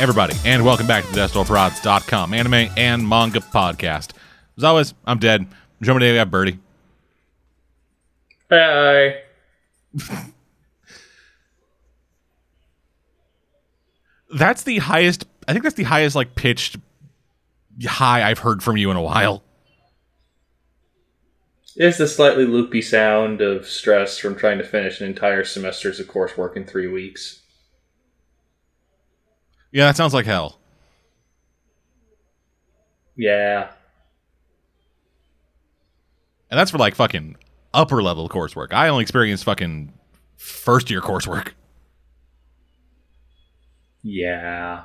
Everybody, and welcome back to the DestroProds.com anime and manga podcast. As always, I'm dead. Me today, we have Birdie. Hi. That's the highest, I think that's the highest, like, pitched high I've heard from you in a while. It's the slightly loopy sound of stress from trying to finish an entire semester's of coursework in three weeks. Yeah, that sounds like hell. Yeah. And that's for, like, fucking upper level coursework. I only experienced fucking first year coursework. Yeah.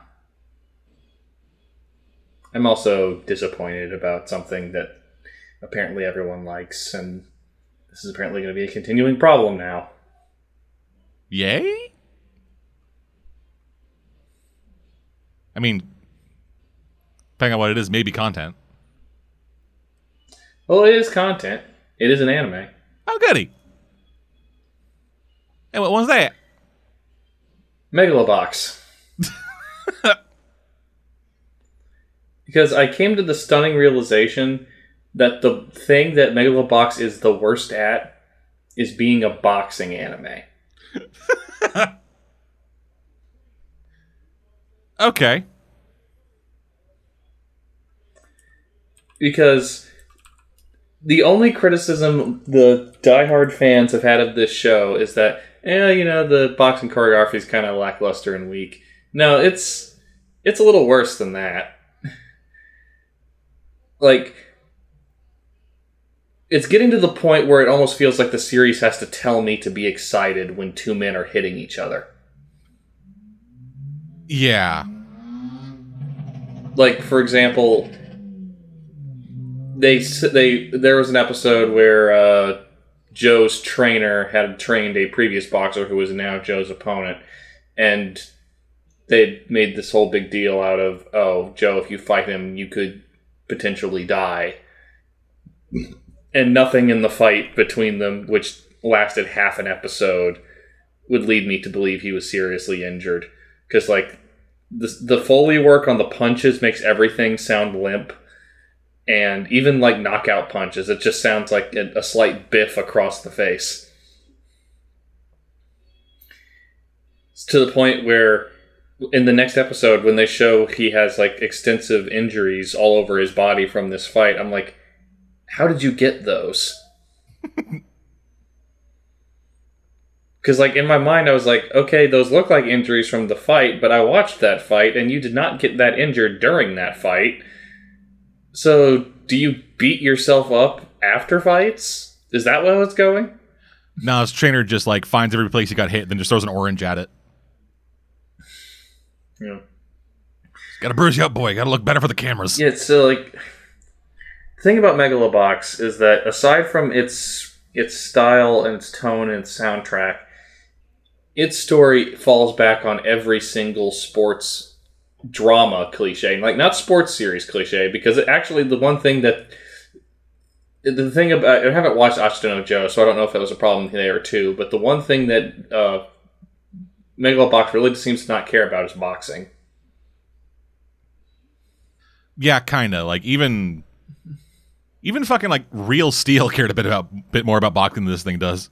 I'm also disappointed about something that apparently everyone likes, and this is apparently going to be a continuing problem now. Yay? I mean, depending on what it is, maybe content. Well, it is content. It is an anime. Oh, goody. Hey, what was that? Megalobox. because I came to the stunning realization that the thing that Megalobox is the worst at is being a boxing anime. Okay. Because the only criticism the diehard fans have had of this show is that, eh, you know, the boxing choreography is kind of lackluster and weak. No, it's it's a little worse than that. like it's getting to the point where it almost feels like the series has to tell me to be excited when two men are hitting each other. Yeah. Like for example, they they there was an episode where uh, Joe's trainer had trained a previous boxer who was now Joe's opponent, and they made this whole big deal out of oh Joe, if you fight him, you could potentially die, and nothing in the fight between them, which lasted half an episode, would lead me to believe he was seriously injured because like the the foley work on the punches makes everything sound limp and even like knockout punches, it just sounds like a, a slight biff across the face. It's to the point where in the next episode, when they show he has like extensive injuries all over his body from this fight, I'm like, how did you get those? Because, like, in my mind, I was like, okay, those look like injuries from the fight, but I watched that fight, and you did not get that injured during that fight. So, do you beat yourself up after fights? Is that where it's going? No, his trainer just like finds every place he got hit, then just throws an orange at it. Yeah. Got to bruise you up, boy. Got to look better for the cameras. Yeah, so uh, like the thing about Megalobox is that aside from its its style and its tone and its soundtrack, its story falls back on every single sports drama cliche. Like not sports series cliche, because it actually the one thing that the thing about I haven't watched Ashita no Joe, so I don't know if that was a problem there too. But the one thing that uh, Megalobox really seems to not care about is boxing. Yeah, kind of. Like even, even fucking like Real Steel cared a bit about, bit more about boxing than this thing does.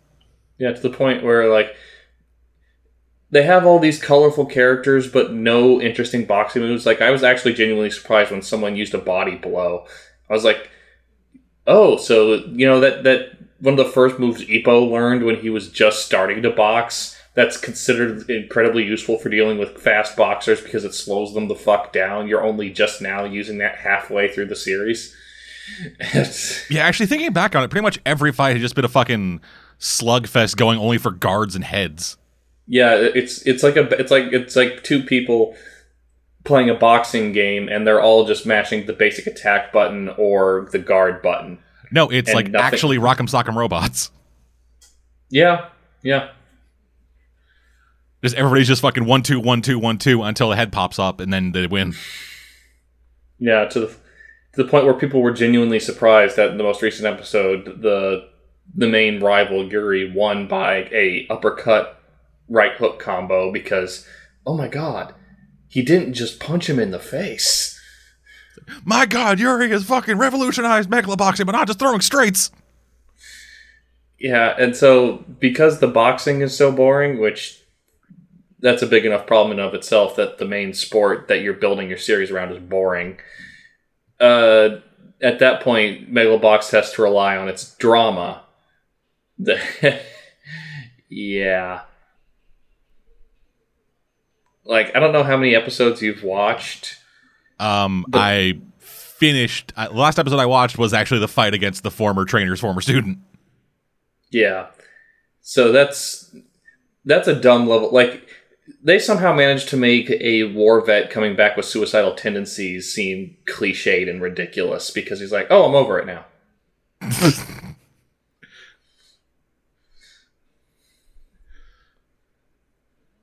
Yeah, to the point where like they have all these colorful characters, but no interesting boxing moves. Like I was actually genuinely surprised when someone used a body blow. I was like, "Oh, so you know that that one of the first moves Ippo learned when he was just starting to box. That's considered incredibly useful for dealing with fast boxers because it slows them the fuck down. You're only just now using that halfway through the series. Yeah, actually thinking back on it, pretty much every fight has just been a fucking slugfest going only for guards and heads. Yeah, it's it's like a it's like it's like two people playing a boxing game and they're all just mashing the basic attack button or the guard button. No, it's And like nothing- actually Rock'em Sock'em Robots. Yeah, yeah. Just everybody's just fucking one two one two one two until the head pops up and then they win. Yeah, to the to the point where people were genuinely surprised that in the most recent episode the the main rival Yuri won by a uppercut right hook combo because oh my god, he didn't just punch him in the face. My God, Yuri has fucking revolutionized megaloboxing, but not just throwing straights. Yeah, and so because the boxing is so boring, which that's a big enough problem in of itself that the main sport that you're building your series around is boring. Uh, at that point, Megalobox has to rely on its drama. The yeah. Like I don't know how many episodes you've watched. Um, I finished. The last episode I watched was actually the fight against the former trainer's former student. Yeah. So that's that's a dumb level. Like they somehow managed to make a war vet coming back with suicidal tendencies seem cliched and ridiculous because he's like, "Oh, I'm over it now."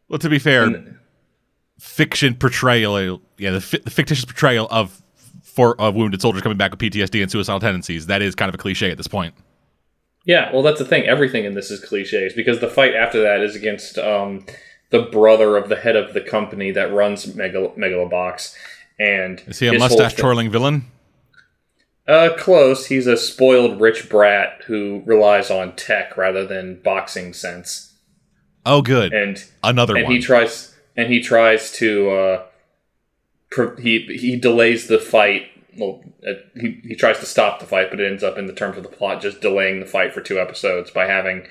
well, to be fair, And- fiction portrayal, yeah, the, fi- the fictitious portrayal of for of wounded soldiers coming back with PTSD and suicidal tendencies, that is kind of a cliche at this point. Yeah, well, that's the thing. Everything in this is cliches because the fight after that is against um, the brother of the head of the company that runs Megal- Megalobox, and Is he a mustache twirling villain? Uh, close. He's a spoiled rich brat who relies on tech rather than boxing sense, Oh, good, and another and one. he tries and he tries to uh, he he delays the fight. Well, uh, he he tries to stop the fight, but it ends up in the terms of the plot just delaying the fight for two episodes by having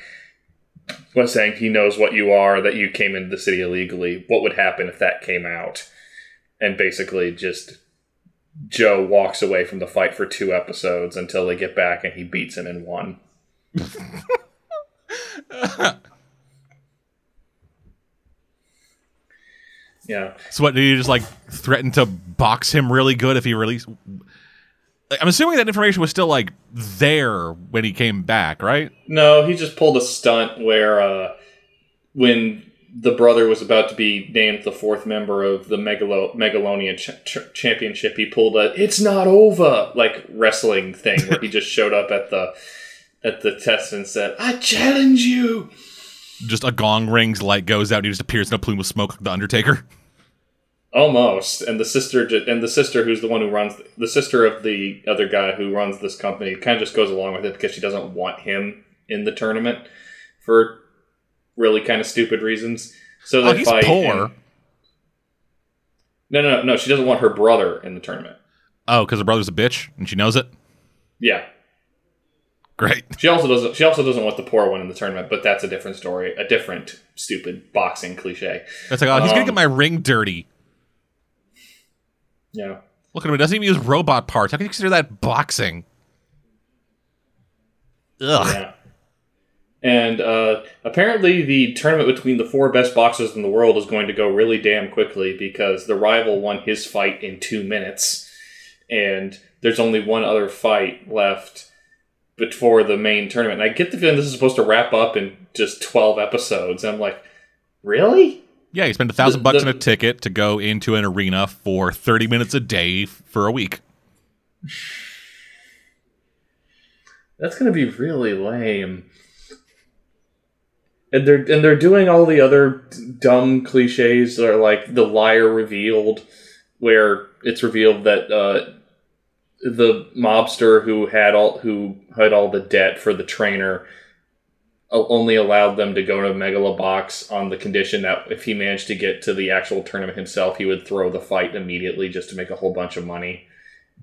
was saying he knows what you are, that you came into the city illegally. What would happen if that came out? And basically, just Joe walks away from the fight for two episodes until they get back, and he beats him in one. Yeah. so what? Did you just like threaten to box him really good if he released? I'm assuming that information was still like there when he came back, right? No, he just pulled a stunt where uh, when the brother was about to be named the fourth member of the Megalo- Megalonia ch- ch- Championship, he pulled a "It's not over" like wrestling thing where he just showed up at the at the test and said, "I challenge you." Just a gong rings, light goes out, and he just appears in a plume of smoke like the Undertaker. Almost, and the sister, and the sister who's the one who runs, the sister of the other guy who runs this company, kind of just goes along with it because she doesn't want him in the tournament for really kind of stupid reasons. So they Oh, he's fight. poor. and- no, no, no. She doesn't want her brother in the tournament. Oh, because her brother's a bitch and she knows it. Yeah. Great. She also doesn't. She also doesn't want the poor one in the tournament, but that's a different story. A different stupid boxing cliche. That's like, oh, he's gonna Um, get my ring dirty. Yeah. Look at him. He doesn't even use robot parts. How can you consider that boxing? Ugh. Yeah. And uh, apparently, the tournament between the four best boxers in the world is going to go really damn quickly because the rival won his fight in two minutes, and there's only one other fight left before the main tournament. And I get the feeling this is supposed to wrap up in just twelve episodes. I'm like, really? Yeah, you spend a thousand bucks on a ticket to go into an arena for thirty minutes a day for a week. That's going to be really lame. And they're and they're doing all the other dumb cliches that are like the liar revealed, where it's revealed that uh, the mobster who had all who had all the debt for the trainer only allowed them to go to Megalobox on the condition that if he managed to get to the actual tournament himself, he would throw the fight immediately just to make a whole bunch of money.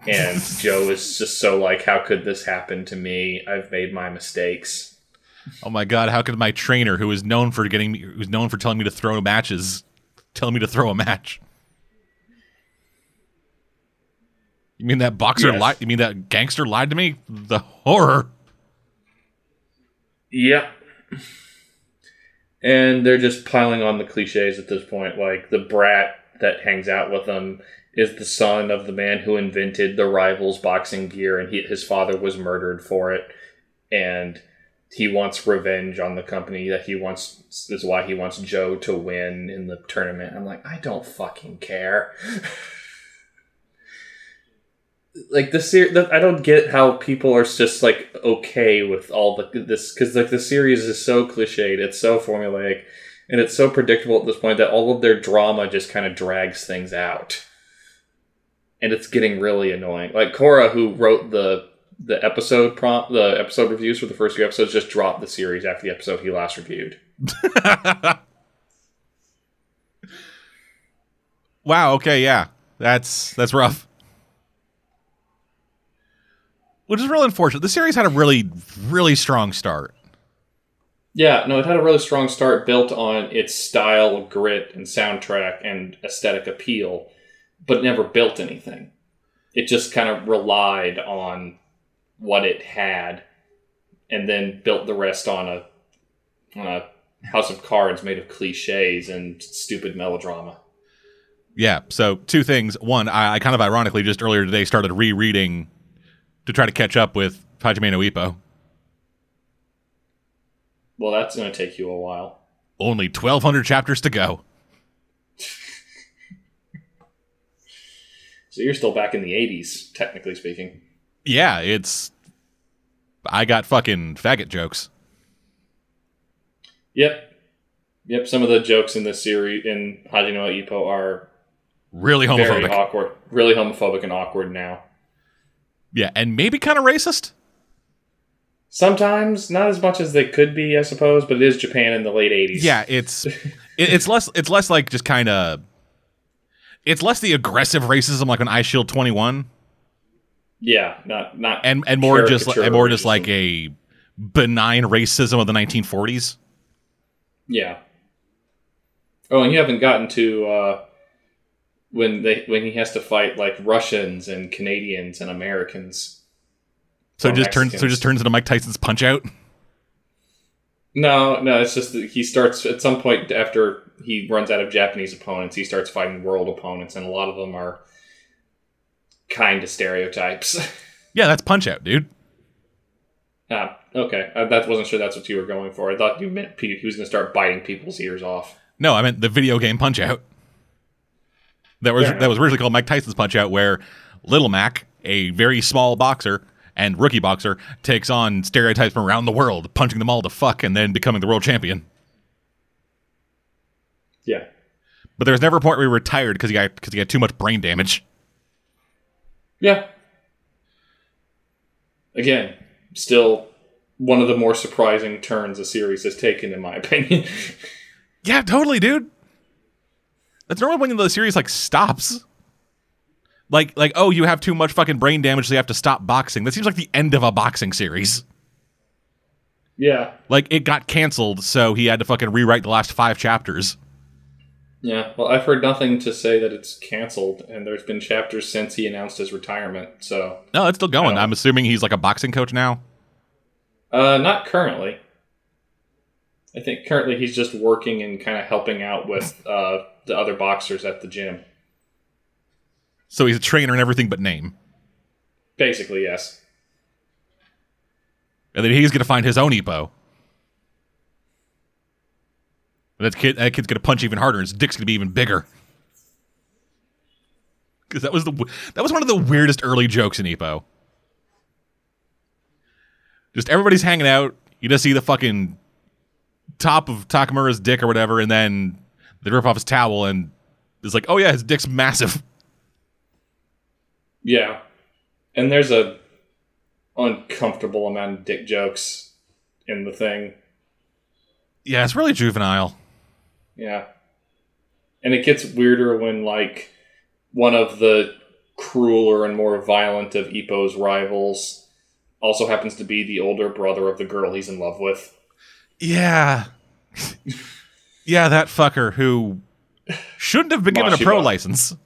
And Joe is just so like, how could this happen to me? I've made my mistakes. Oh my god, how could my trainer, who is known for getting me, who's known for telling me to throw matches, tell me to throw a match? You mean that boxer Yes. lied? You mean that gangster lied to me? The horror. Yep. And they're just piling on the cliches at this point. Like the brat that hangs out with them is the son of the man who invented the rivals boxing gear, and he, his father was murdered for it. And he wants revenge on the company that he wants. Is why he wants Joe to win in the tournament. I'm like, I don't fucking care. like the series, I don't get how people are just like okay with all the this because like the series is so cliched, it's so formulaic. and it's so predictable at this point that all of their drama just kind of drags things out. And it's getting really annoying. Like Cora, who wrote the the episode prompt, the episode reviews for the first few episodes, just dropped the series after the episode he last reviewed. wow. Okay. Yeah. That's that's rough. Which is really unfortunate. The series had a really, really strong start. Yeah, no, it had a really strong start built on its style, grit, and soundtrack and aesthetic appeal, but never built anything. It just kind of relied on what it had and then built the rest on a on a house of cards made of cliches and stupid melodrama. Yeah. So two things. One, I, I kind of ironically just earlier today started rereading to try to catch up with Hajime no Ippo. Well, that's going to take you a while. Only 1,200 chapters to go. so you're still back in the 80s, technically speaking. Yeah, it's. I got fucking faggot jokes. Yep. Yep, some of the jokes in this series in Hajime no Ippo are really homophobic. Awkward. Really homophobic and awkward now. Yeah, and maybe kind of racist. Sometimes, not as much as they could be, I suppose, but it is Japan in the late '80s. Yeah, it's it, it's less it's less like just kind of it's less the aggressive racism like on Shield 21. Yeah, not not and and more just and more just like a benign racism of the 1940s. Yeah. Oh, and you haven't gotten to uh, when they when he has to fight like Russians and Canadians and Americans. So it just Mexicans. turns so it just turns into Mike Tyson's Punch Out. No, no, it's just that he starts at some point after he runs out of Japanese opponents, he starts fighting world opponents, and a lot of them are kind of stereotypes. yeah, that's Punch Out, dude. Ah, okay. I that wasn't sure that's what you were going for. I thought you meant he was going to start biting people's ears off. No, I meant the video game Punch Out. That was that was originally called Mike Tyson's Punch Out, where Little Mac, a very small boxer and rookie boxer, takes on stereotypes from around the world, punching them all to fuck, and then becoming the world champion. Yeah, but there was never a point where he retired because he got because he had too much brain damage. Yeah. Again, still one of the more surprising turns the series has taken, in my opinion. yeah, totally, dude. That's normally when the series like stops. Like like oh you have too much fucking brain damage so you have to stop boxing. That seems like the end of a boxing series. Yeah. Like it got canceled so he had to fucking rewrite the last 5 chapters. Yeah, well I've heard nothing to say that it's canceled and there's been chapters since he announced his retirement. So No, it's still going. I'm assuming he's like a boxing coach now. Uh not currently. I think currently he's just working and kind of helping out with uh the other boxers at the gym. So he's a trainer and everything but name. Basically, yes. And then he's going to find his own Ippo. And that kid, that kid's going to punch even harder. And his dick's going to be even bigger. Because that was the that was one of the weirdest early jokes in Ippo. Just everybody's hanging out. You just see the fucking top of Takamura's dick or whatever, and then they rip off his towel and it's like, oh yeah, his dick's massive. Yeah, and there's a uncomfortable amount of dick jokes in the thing. Yeah, it's really juvenile. Yeah, and it gets weirder when like one of the crueler and more violent of Ippo's rivals also happens to be the older brother of the girl he's in love with. Yeah. yeah, that fucker who shouldn't have been given a pro license.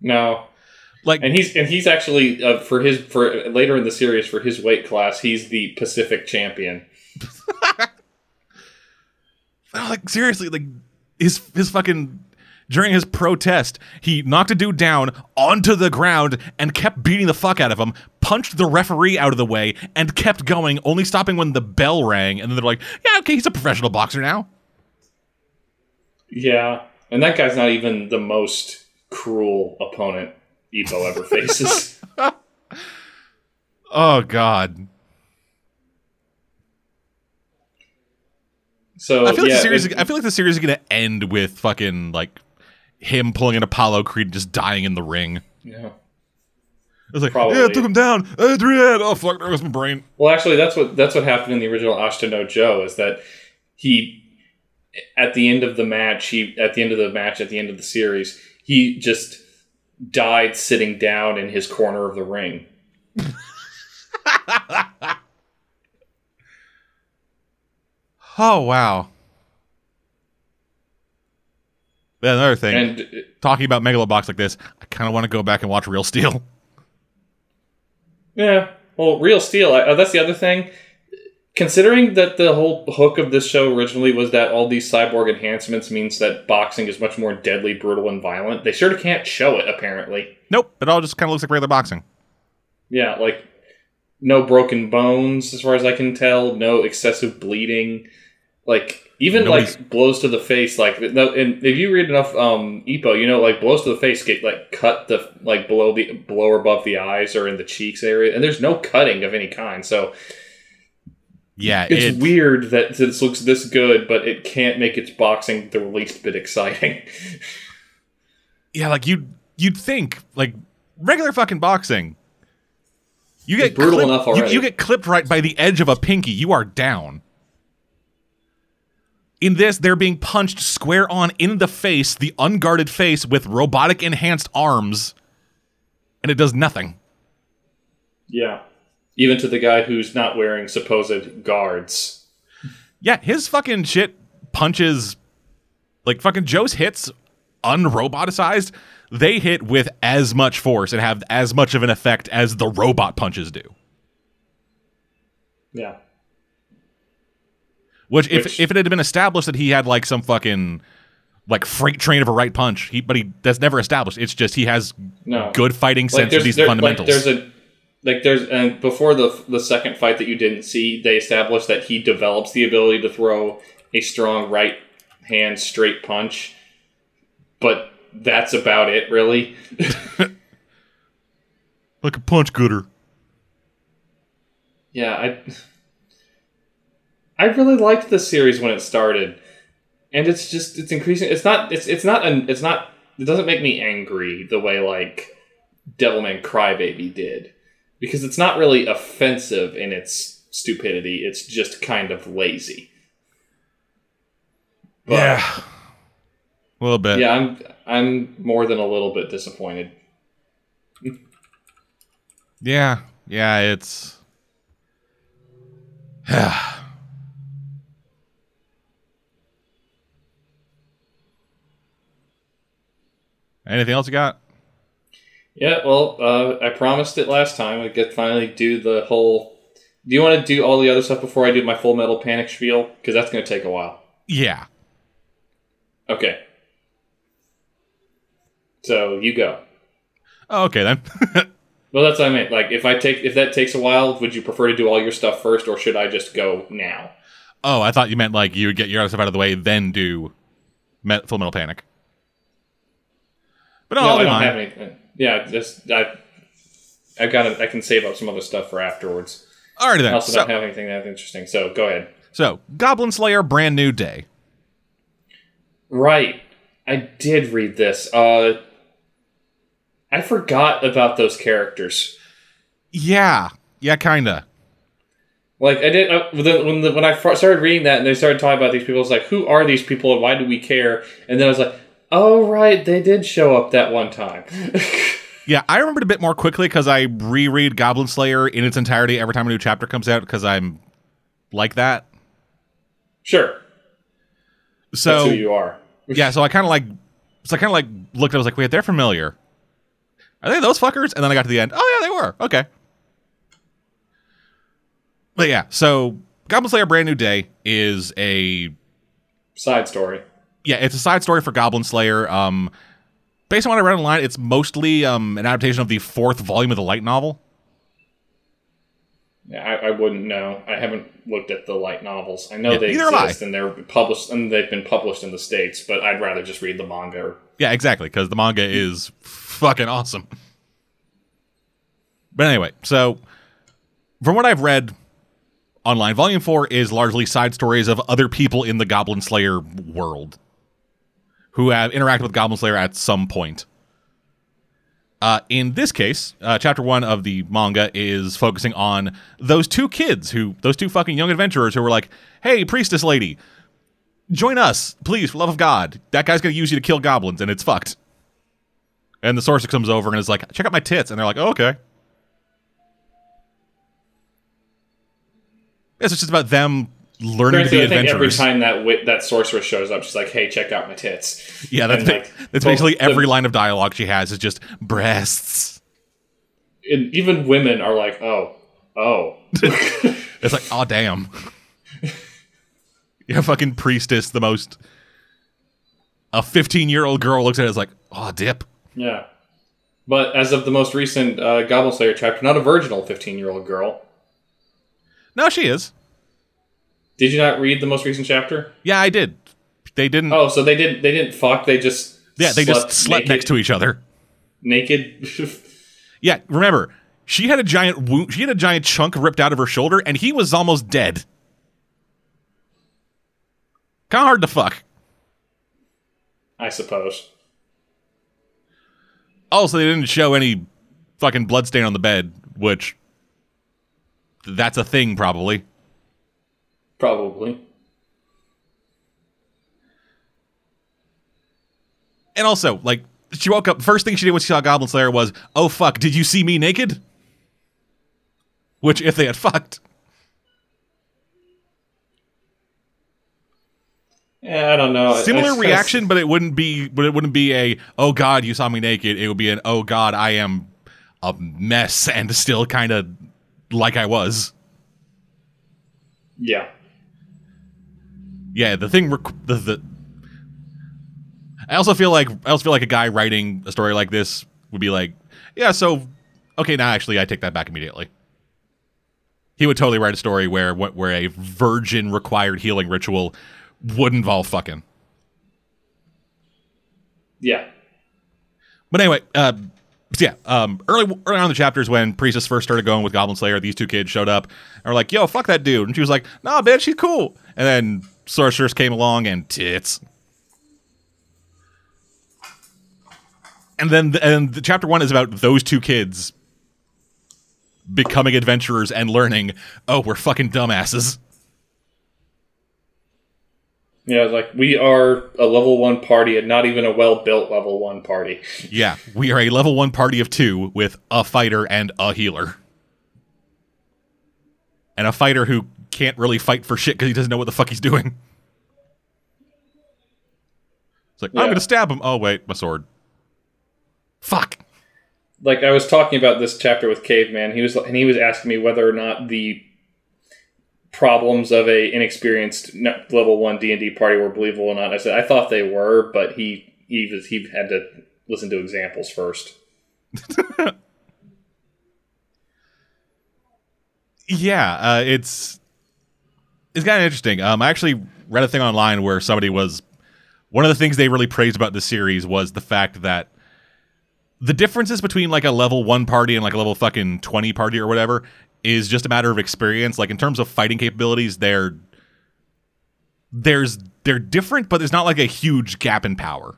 No. Like and he's and he's actually uh, for his for later in the series for his weight class he's the Pacific champion. like seriously, like his his fucking during his protest, he knocked a dude down onto the ground and kept beating the fuck out of him, punched the referee out of the way, and kept going, only stopping when the bell rang. And then they're like, yeah, okay, he's a professional boxer now. Yeah. And that guy's not even the most cruel opponent Ippo ever faces. oh, God. So I feel like yeah, the series. it- I feel like the series is gonna end with fucking like him pulling an Apollo Creed and just dying in the ring. yeah. It's like, Probably. yeah, I took him down, Adrian. Oh fuck, there was my brain. Well, actually, that's what that's what happened in the original Ashita no Joe is that he at the end of the match, he at the end of the match, at the end of the series, he just died sitting down in his corner of the ring. Oh wow. Yeah, another thing. And uh, talking about Megalobox like this, I kind of want to go back and watch Real Steel. yeah, well, Real Steel. Uh, that's the other thing. Considering that the whole hook of this show originally was that all these cyborg enhancements means that boxing is much more deadly, brutal, and violent, they sort of can't show it. Apparently, Nope, it all just kind of looks like regular boxing. Yeah, like no broken bones as far as I can tell, no excessive bleeding. Like even Nobody's- like blows to the face, like no, and if you read enough um Ippo, you know like blows to the face get like cut the like below the below or above the eyes or in the cheeks area, and there's no cutting of any kind. So Yeah, it's it, weird that this looks this good, but it can't make its boxing the least bit exciting. yeah, like you you'd think like regular fucking boxing. You get brutal clipped, enough you- already. You, get clipped right by the edge of a pinky. You are down. In this, they're being punched square on in the face, the unguarded face with robotic enhanced arms, and it does nothing. yeah, even to the guy who's not wearing supposed guards. Yeah, his fucking shit punches like fucking Joe's hits unroboticized. They hit with as much force and have as much of an effect as the robot punches do. Yeah. Which, if Which- if it had been established that he had like some fucking like freight train of a right punch, he but he that's never established. It's just he has No. good fighting sense of these fundamentals. Like there's a like there's and before the the second fight that you didn't see, they established that he develops the ability to throw a strong right hand straight punch, but that's about it, really. like a punch gooder. yeah, I I really liked the series when it started, and it's just it's increasing. It's not it's it's not an it's not it doesn't make me angry the way like Devilman Crybaby did because it's not really offensive in its stupidity. It's just kind of lazy. But, yeah, a little bit. yeah. I'm I'm more than a little bit disappointed. Yeah, yeah, it's. Anything else you got? Yeah, well, uh, I promised it last time. I get finally do the whole. Do you want to do all the other stuff before I do my Full Metal Panic spiel? Because that's going to take a while. Yeah. Okay. So you go. Oh, okay then. Well, that's what I meant. Like, if I take if that takes a while, would you prefer to do all your stuff first, or should I just go now? oh, I thought you meant like you would get your other stuff out of the way, then do Met- Full Metal Panic. But no, no, I'll I do don't mine. have anything. Yeah, just I. I got to I can save up some other stuff for afterwards. Alrighty I then. also So, don't have anything that interesting. So go ahead. so, Goblin Slayer, brand new day. Right. I did read this. Uh I forgot about those characters. Yeah, yeah, kinda. Like I did uh, when, the, when I started reading that and they started talking about these people, I was like, "Who are these people and why do we care?" And then I was like, "Oh right, they did show up that one time." Yeah, I remembered a bit more quickly because I reread Goblin Slayer in its entirety every time a new chapter comes out because I'm like that. sure, So that's who you are. yeah, so I kind of like, so I kind of like looked. I was like, wait, they're familiar. Are they those fuckers? And then I got to the end. Oh yeah, they were. Okay. But yeah, so Goblin Slayer: Brand New Day is a Side story. Yeah, it's a side story for Goblin Slayer. Um, based on what I read online, it's mostly um an adaptation of the fourth volume of the light novel. Yeah, I, I wouldn't know. I haven't looked at the light novels. I know Yeah, they neither have I. exist and they're published and they've been published in the states, but I'd rather just read the manga. Yeah, exactly, because the manga is fucking awesome. But anyway, so from what I've read Online Volume 4 is largely side stories of other people in the Goblin Slayer world who have interacted with Goblin Slayer at some point. Uh, in this case, uh, chapter one of the manga is focusing on those two kids who, those two fucking young adventurers who were like, "Hey, priestess lady, join us, please, for love of God. That guy's gonna use you to kill goblins, and it's fucked." And the sorcerer comes over and is like, "Check out my tits," and they're like, oh, "Okay." It's just about them learning to be think every time that that sorcerer shows up, she's like, "Hey, check out my tits." Yeah, that's ba- like, that's basically the- every line of dialogue she has is just breasts. and even women are like, "Oh, oh." It's like, oh damn. yeah, fucking priestess, the most. A 15 year old girl looks at it as like, oh dip. yeah. But as of the most recent uh, Goblin Slayer chapter, not a virginal fifteen-year-old girl. No, she is. Did you not read the most recent chapter? Yeah, I did. They didn't. Oh, so they didn't they didn't fuck. They just yeah, they just slept naked, next to each other. naked. Yeah, remember, she had a giant wound. She had a giant chunk ripped out of her shoulder, and he was almost dead. Kind of hard to fuck. I suppose. Also, they didn't show any fucking bloodstain on the bed, which that's a thing probably. Probably. And also, like, she woke up. First thing she did when she saw Goblin Slayer was, "Oh fuck, did you see me naked?" Which, if they had fucked, Yeah, I don't know. Similar reaction, but it wouldn't be. But it wouldn't be a, "Oh god, you saw me naked." It would be an, "Oh god, I am a mess and still kind of like I was." Yeah. Yeah, the thing. Rec- the, the I also feel like I also feel like a guy writing a story like this would be like, yeah, so okay, now actually I take that back immediately. He would totally write a story where where a virgin required healing ritual would involve fucking. Yeah. But anyway, uh, so yeah, um, early early on in the chapters when Priestess first started going with Goblin Slayer, these two kids showed up and were like, "Yo, fuck that dude," and she was like, "Nah, bitch, she's cool." And then Sorceress came along and tits. And then and the chapter one is about those two kids becoming adventurers and learning, oh, we're fucking dumbasses. Yeah, it's like we are a level one party and not even a well built level one party. Yeah, we are a level one party of two with a fighter and a healer. And a fighter who can't really fight for shit because he doesn't know what the fuck he's doing. It's like, I'm going to stab him. Oh, wait, my sword. Fuck. Like I was talking about this chapter with Caveman, he was and he was asking me whether or not the problems of a inexperienced level one D and D party were believable or not. I said I thought they were, but he he was he had to listen to examples first. Yeah, uh, it's it's kind of interesting. Um, I actually read a thing online where somebody was one of the things they really praised about the series was the fact that the differences between like a level one party and like a level fucking twenty party or whatever is just a matter of experience. Like in terms of fighting capabilities, they're there's they're different, but there's not like a huge gap in power.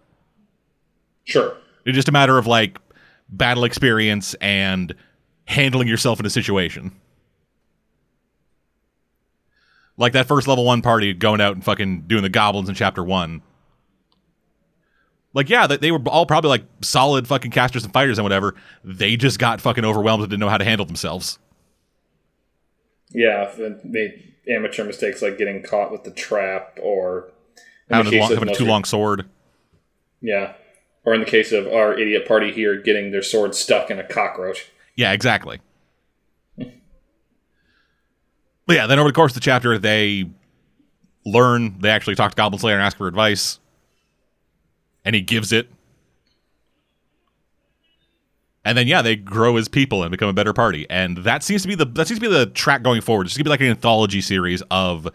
Sure. It's just a matter of like battle experience and handling yourself in a situation. Like that first level one party going out and fucking doing the goblins in chapter one. Like, yeah, they, they were all probably like solid fucking casters and fighters and whatever. They just got fucking overwhelmed and didn't know how to handle themselves. Yeah, made amateur mistakes like getting caught with the trap or Having, long, having a too long sword. Yeah. Or in the case of our idiot party here getting their sword stuck in a cockroach. Yeah, exactly. But yeah, then over the course of the chapter, they learn. They actually talk to Goblin Slayer and ask for advice, and he gives it. And then yeah, they grow as people and become a better party, and that seems to be the that seems to be the track going forward. It's gonna be like an anthology series of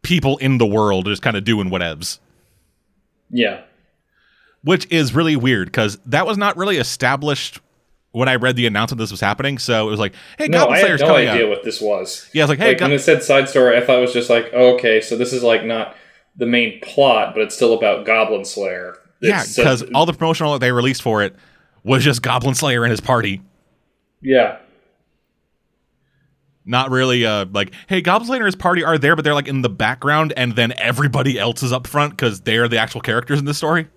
people in the world just kind of doing whatevs, Yeah. which is really weird because that was not really established when I read the announcement this was happening. So it was like, hey, No, Goblin I had Slayer's no idea out. what this was. Yeah, I was like, hey, like when it said side story, I thought it was just like, oh, okay, so this is like not the main plot, but it's still about Goblin Slayer. yeah, It's, uh, because all the promotional that they released for it was just Goblin Slayer and his party. yeah, Not really uh like, hey, Goblin Slayer and his party are there, but they're like in the background, and then everybody else is up front because they're the actual characters in the story.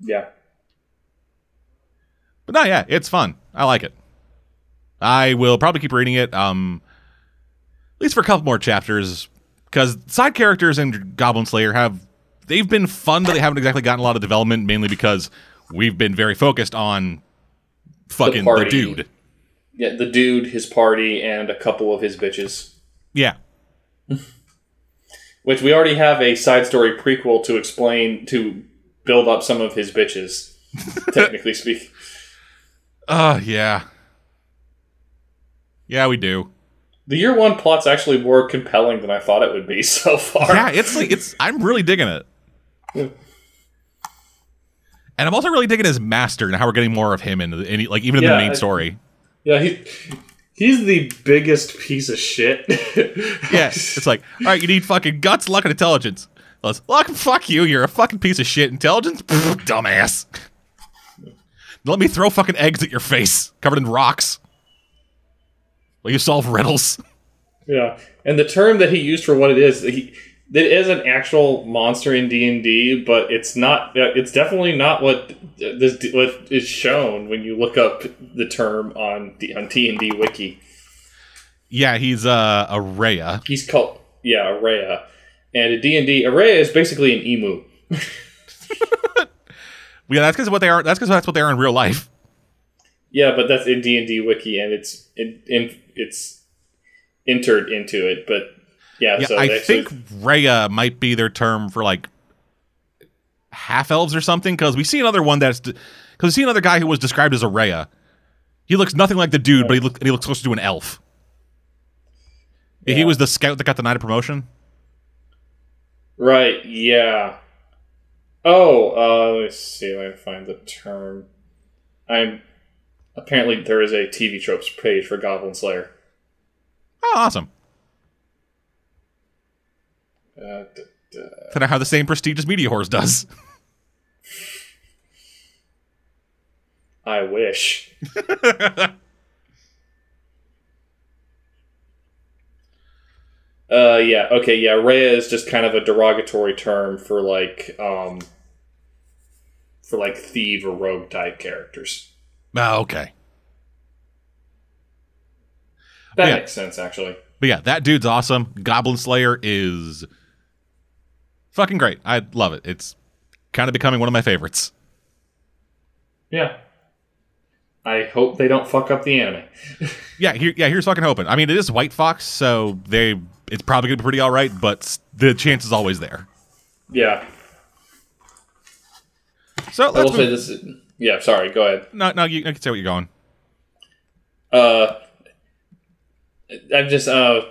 yeah, But no, yeah, it's fun. I like it. I will probably keep reading it, um, at least for a couple more chapters, because side characters in Goblin Slayer have they've been fun, but they haven't exactly gotten a lot of development, mainly because we've been very focused on fucking the, party. dude. yeah. The dude, his party, and a couple of his bitches. Yeah, Which we already have a side story prequel to explain to build up some of his bitches. technically speaking, uh, yeah, yeah, we do. the year one plot's actually more compelling than I thought it would be so far. Yeah, it's like it's. I'm really digging it. Yeah. And I'm also really digging his master and how we're getting more of him in, the, in like even in Yeah, the main I- story. Yeah, he he's the biggest piece of shit. Yeah, it's like, all right, you need fucking guts, luck, and intelligence. Let's luck, fuck you. You're a fucking piece of shit. Intelligence, Pfft, dumbass. Let me throw fucking eggs at your face, covered in rocks. Will you solve riddles? Yeah, and the term that he used for what it is, he, it is an actual monster in D and D, but it's not. It's definitely not what this what is shown when you look up the term on D, on T and D wiki. Yeah, he's uh, a Rhea. He's called yeah Araya, and a D and D Araya is basically an emu. Yeah, that's because what they are. That's because that's what they are in real life. Yeah, but that's in D and D wiki, and it's in, in it's entered into it. But yeah, Yeah, so I think Rhea might be their term for like half elves or something. Because we see another one that's because we see another guy who was described as a Rhea. He looks nothing like the dude, but he look, he looks closer to an elf. He was the scout that got denied of promotion. Right, yeah. Oh, uh, let me see if I can find the term. I'm apparently there is a TV tropes page for Goblin Slayer. Oh, awesome! Uh, d- d- Then I have the same prestigious media horse does. I wish. uh, yeah, okay, yeah. Rhea is just kind of a derogatory term for like, um, for like thief or rogue type characters. oh, okay, That Yeah. makes sense, actually. but yeah, that dude's awesome. Goblin Slayer is fucking great. I love it. It's kind of becoming one of my favorites. Yeah. I hope they don't fuck up the anime. Yeah, here, yeah. Here's fucking hoping. I mean, it is White Fox, so they it's probably gonna be pretty all right, but the chance is always there. Yeah. So let's move, this. Is, yeah, sorry. Go ahead. no, no, you, you can say what you're going. Uh, I'm just uh,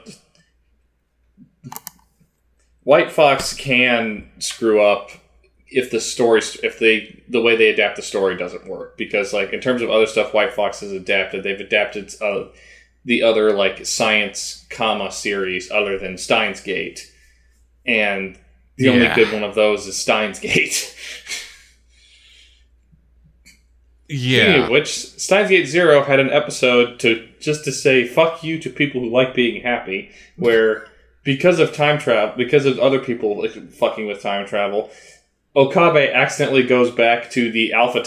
White Fox can screw up if the story if they the way they adapt the story doesn't work because like in terms of other stuff White Fox has adapted they've adapted uh, the other like science comma series other than Steins Gate and the only good one of those is Steins Gate. Yeah, which, Steins Gate Zero had an episode to just to say "fuck you" to people who like being happy, where because of time travel, because of other people like, fucking with time travel, Okabe accidentally goes back to the Alpha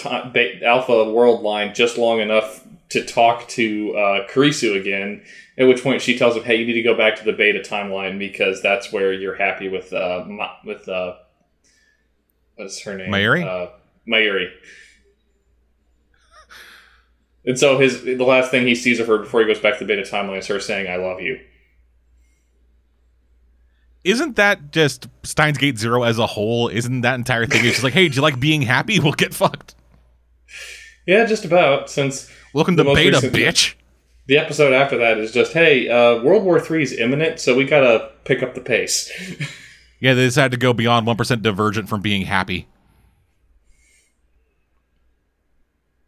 Alpha world line just long enough to talk to uh, Kurisu again. At which point she tells him, "Hey, you need to go back to the Beta timeline because that's where you're happy with uh, Ma- with uh, what's her name? Mayuri? Uh, Mayuri." And so his the last thing he sees of her before he goes back to the beta timeline is her saying, "I love you." isn't that just Steins Gate Zero as a whole? Isn't that entire thing? It's just like, hey, do you like being happy? We'll get fucked. Yeah, just about. Since Welcome to beta, recent- bitch. the episode after that is just, "Hey, uh, World War Three is imminent, so we gotta pick up the pace." Yeah, they decided to go beyond one percent divergent from being happy.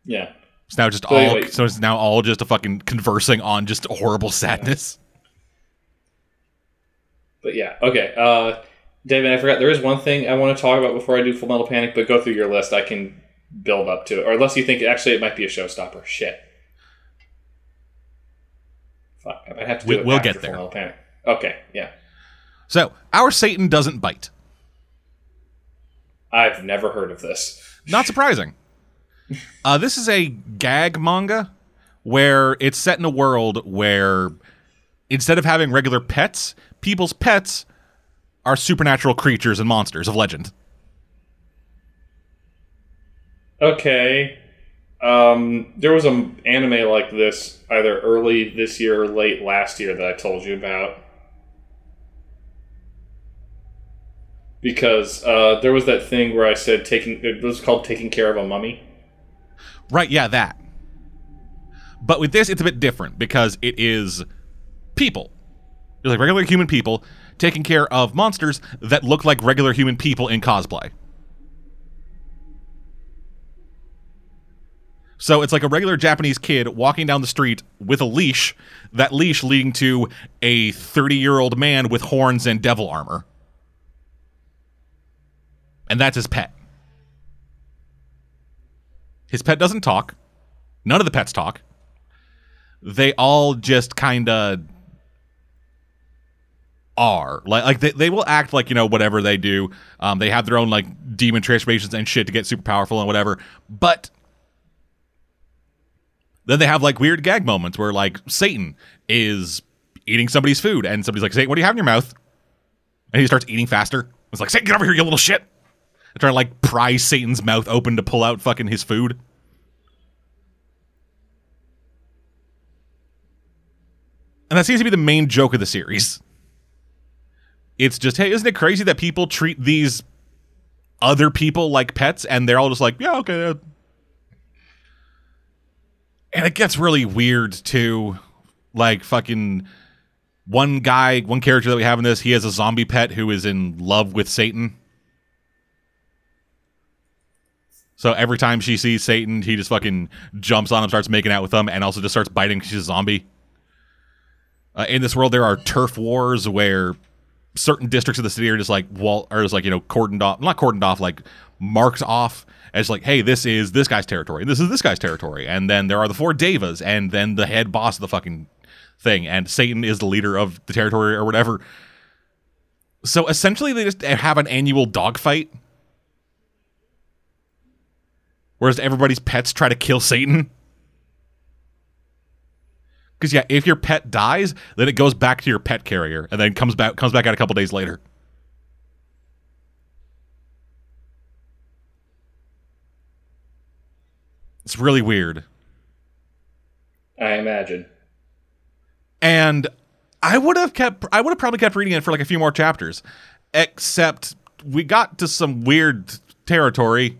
yeah. It's now just So all. anyway- So it's now all just a fucking conversing on just horrible sadness. But yeah, okay. Uh, David, I forgot there is one thing I want to talk about before I do Full Metal Panic, but go through your list. I can build up to it, or unless you think actually it might be a showstopper. Shit. Fuck, I might have to do We- it. we'll get there. Full Metal Panic. Okay, yeah. So our Satan doesn't bite. I've never heard of this. Not surprising. Uh, this is a gag manga where it's set in a world where instead of having regular pets, people's pets are supernatural creatures and monsters of legend. Okay. Um, there was an anime like this either early this year or late last year that I told you about. Because uh, there was that thing where I said taking it was called taking care of a mummy. Right, yeah, that. But with this, it's a bit different because it is people. They're like regular human people taking care of monsters that look like regular human people in cosplay. So it's like a regular Japanese kid walking down the street with a leash, that leash leading to a 30 year old man with horns and devil armor. And that's his pet. His pet doesn't talk. None of the pets talk. They all just kind of are like like they, they will act like you know whatever they do. Um, they have their own like demon transformations and shit to get super powerful and whatever. But then they have like weird gag moments where like Satan is eating somebody's food and somebody's like, Satan, what do you have in your mouth? And he starts eating faster. It's like, Satan, get over here, you little shit. They're trying to like pry Satan's mouth open to pull out fucking his food. And that seems to be the main joke of the series. It's just, hey, isn't it crazy that people treat these other people like pets and they're all just like, yeah, okay. uh." And it gets really weird too. Like fucking one guy, one character that we have in this, he has a zombie pet who is in love with Satan. So every time she sees Satan, he just fucking jumps on him, starts making out with him, and also just starts biting. She's a zombie. Uh, in this world, there are turf wars where certain districts of the city are just like wall, or just like you know cordoned off, not cordoned off, like marked off as like, hey, this is this guy's territory, this is this guy's territory, and then there are the four devas, and then the head boss of the fucking thing, and Satan is the leader of the territory or whatever. So essentially, they just have an annual dogfight whereas everybody's pets try to kill Satan. Because yeah, if your pet dies, then it goes back to your pet carrier, and then comes back comes back out a couple days later. It's really weird, I imagine. and I would have kept. I would have probably kept reading it for like a few more chapters, except we got to some weird territory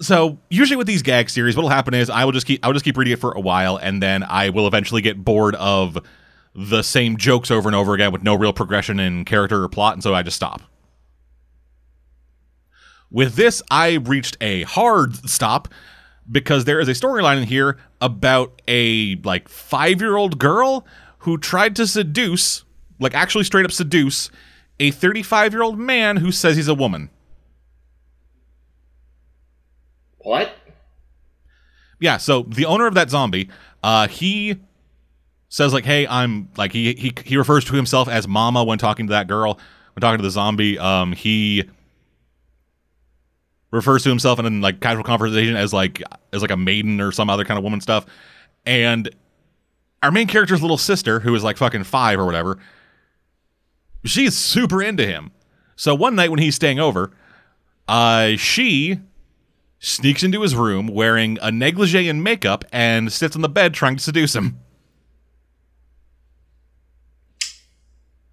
so usually with these gag series what'll happen is i will just keep i will just keep reading it for a while and then i will eventually get bored of the same jokes over and over again with no real progression in character or plot and so i just stop. With this i reached a hard stop because there is a storyline in here about a like five year old girl who tried to seduce like actually straight up seduce a 35 year old man who says he's a woman What? yeah so the owner of that zombie uh he says like hey i'm like he he, he refers to himself as mama when talking to that girl. When talking to the zombie um he refers to himself in like casual conversation as like as like a maiden or some other kind of woman stuff. And our main character's little sister who is like fucking five or whatever she's super into him. So one night when he's staying over uh she sneaks into his room wearing a negligee and makeup and sits on the bed trying to seduce him.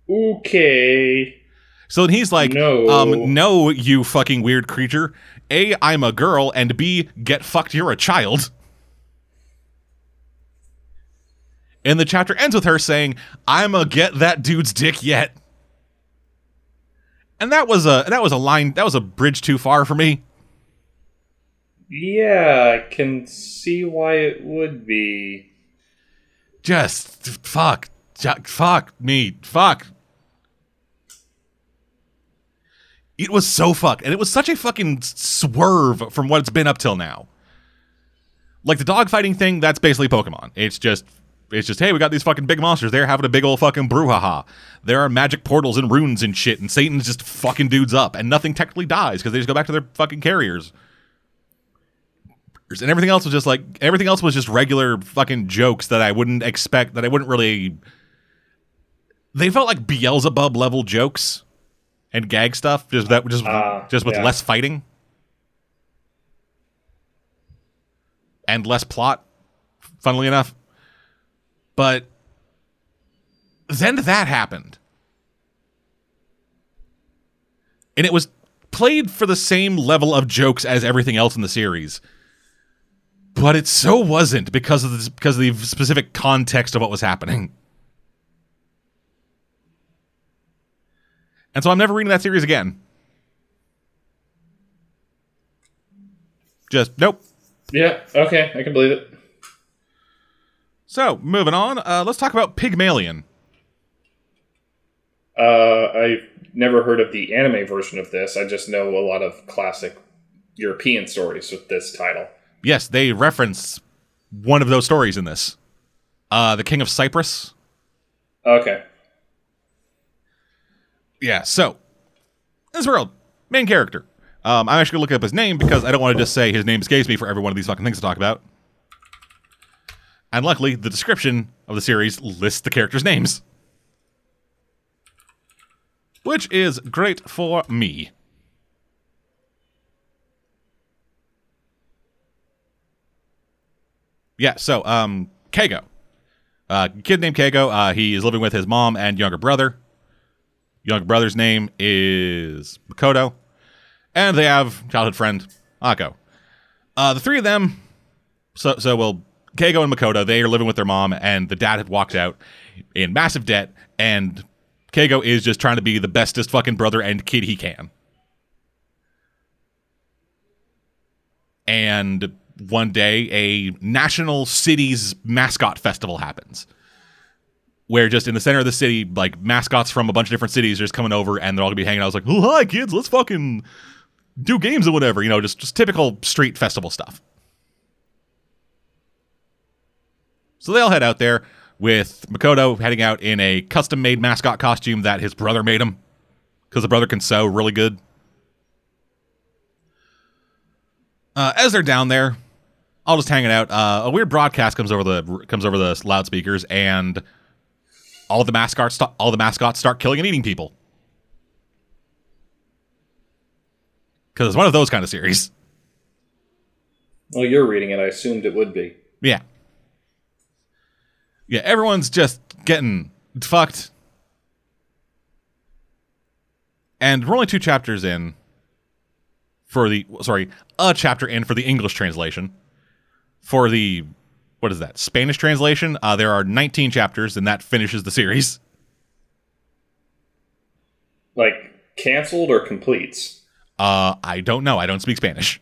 Okay. So then he's like, No. um, no, you fucking weird creature. A, I'm a girl, and B, get fucked, you're a child. And the chapter ends with her saying, I'm a get that dude's dick yet. And that was a that was a line that was a bridge too far for me. Yeah, I can see why it would be. Just fuck, ju- fuck me, fuck. It was so fuck, and it was such a fucking swerve from what it's been up till now. Like the dogfighting thing, that's basically Pokemon. It's just it's just, hey, we got these fucking big monsters. They're having a big old fucking brouhaha. There are magic portals and runes and shit, and Satan's just fucking dudes up, and nothing technically dies because they just go back to their fucking carriers. And everything else was just like everything else was just regular fucking jokes that I wouldn't expect that I wouldn't really. They felt like Beelzebub level jokes and gag stuff, just that just Ah, just with yeah. less fighting and less plot. Funnily enough, but then that happened. And it was played for the same level of jokes as everything else in the series. But it so wasn't because of the, because of the specific context of what was happening. And so I'm never reading that series again. Just nope. Yeah, okay, I can believe it. So moving on, uh, let's talk about Pygmalion. Uh, I've never heard of the anime version of this. I just know a lot of classic European stories with this title. Yes, they reference one of those stories in this. Uh, the King of Cyprus. Okay. Yeah, so this world, main character. Um, I'm actually gonna look up his name because I don't want to just say his name escapes me for every one of these fucking things to talk about. And luckily, the description of the series lists the characters' names, which is great for me. Yeah, so um, Kago, uh, kid named Kago. Uh, he is living with his mom and younger brother. Younger brother's name is Makoto, and they have childhood friend Ako. Uh, the three of them, so so well, Kago and Makoto, they are living with their mom, and the dad had walked out in massive debt, and Kago is just trying to be the bestest fucking brother and kid he can. And one day, a national cities mascot festival happens where just in the center of the city, like mascots from a bunch of different cities are just coming over and they're all gonna be hanging out. I was like, hi, kids, let's fucking do games or whatever. You know, just, just typical street festival stuff. So they all head out there with Makoto heading out in a custom made mascot costume that his brother made him because the brother can sew really good. Uh, as they're down there, all just hanging out, uh, a weird broadcast comes over the comes over the loudspeakers, and all the mascots all the mascots start killing and eating people because it's one of those kind of series. Well, you're reading it. I assumed it would be. Yeah, yeah. Everyone's just getting fucked, and we're only two chapters in for the sorry a chapter in for the English translation. For the what is that Spanish translation? Uh, there are 19 chapters, and that finishes the series. Like canceled or completes. Uh, I don't know. I don't speak Spanish.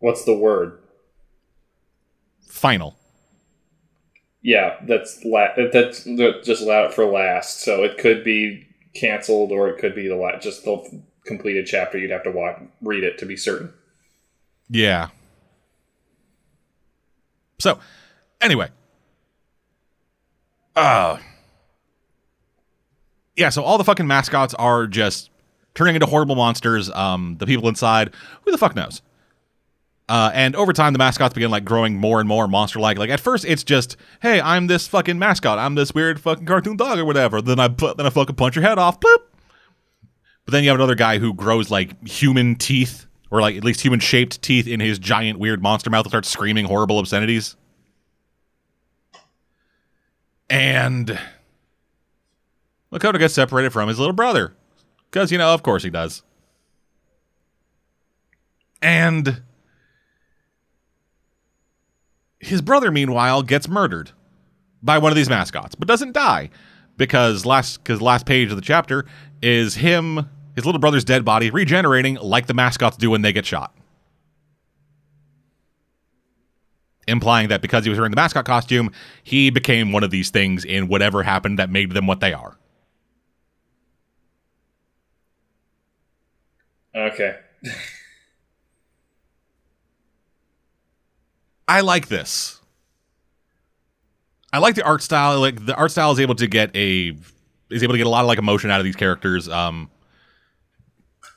What's the word? Final. Yeah, that's la- that's just allowed it for last. So it could be canceled or it could be the la- just the completed chapter. You'd have to watch, read it to be certain. Yeah. So, anyway. Uh Yeah, so all the fucking mascots are just turning into horrible monsters. Um, the people inside, who the fuck knows? Uh, and over time, the mascots begin like growing more and more monster-like. Like at first, it's just, "Hey, I'm this fucking mascot. I'm this weird fucking cartoon dog or whatever." Then I put, then I fucking punch your head off. Boop. But then you have another guy who grows like human teeth, or like at least human shaped teeth in his giant weird monster mouth and starts screaming horrible obscenities. And Makoto gets separated from his little brother. Because, you know, of course he does. And his brother, meanwhile, gets murdered by one of these mascots, but doesn't die because last because last page of the chapter is him, his little brother's dead body regenerating like the mascots do when they get shot. Implying that because he was wearing the mascot costume, he became one of these things in whatever happened that made them what they are. Okay. I like this. I like the art style. Like the art style is able to get a is able to get a lot of like emotion out of these characters. Um,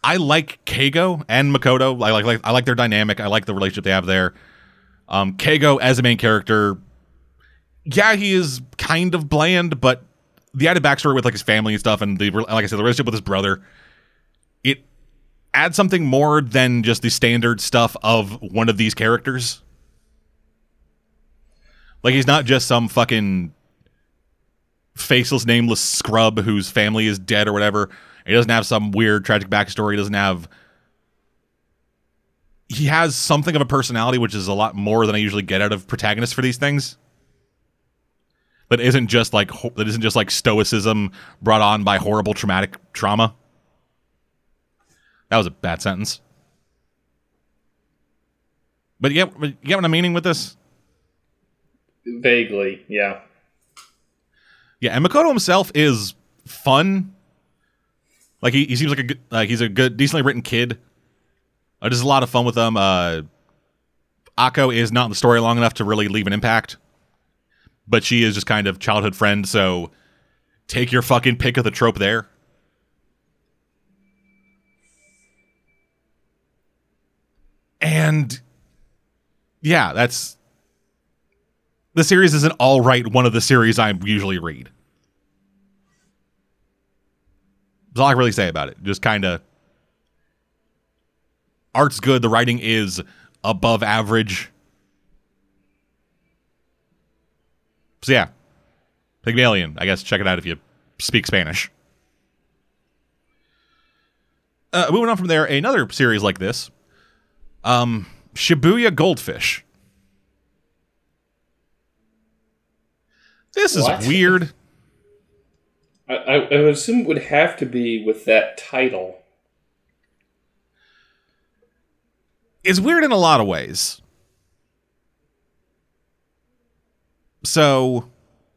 I like Kago and Makoto. I like, like I like their dynamic. I like the relationship they have there. Um, Keigo as a main character, yeah, he is kind of bland, but the added backstory with like his family and stuff, and the like I said, the relationship with his brother, it adds something more than just the standard stuff of one of these characters. Like he's not just some fucking faceless, nameless scrub whose family is dead or whatever. He doesn't have some weird tragic backstory. He doesn't have. He has something of a personality, which is a lot more than I usually get out of protagonists for these things. That isn't just like that isn't just like stoicism brought on by horrible traumatic trauma. That was a bad sentence. But you get, you get what I'm meaning with this? Vaguely, yeah. Yeah, and Makoto himself is fun. Like he, he seems like a good, like he's a good, decently written kid. Uh, just a lot of fun with him. Uh, Akko is not in the story long enough to really leave an impact, but she is just kind of childhood friend. So take your fucking pick of the trope there. And yeah, that's the series is an all right one of the series I usually read. That's all I can really say about it. Just kind of art's good. The writing is above average. So yeah, Pygmalion. I guess check it out if you speak Spanish. Uh, moving on from there, another series like this, um, Shibuya Goldfish. This is What? weird. I, I, I would assume it would have to be with that title. It's weird in a lot of ways. So,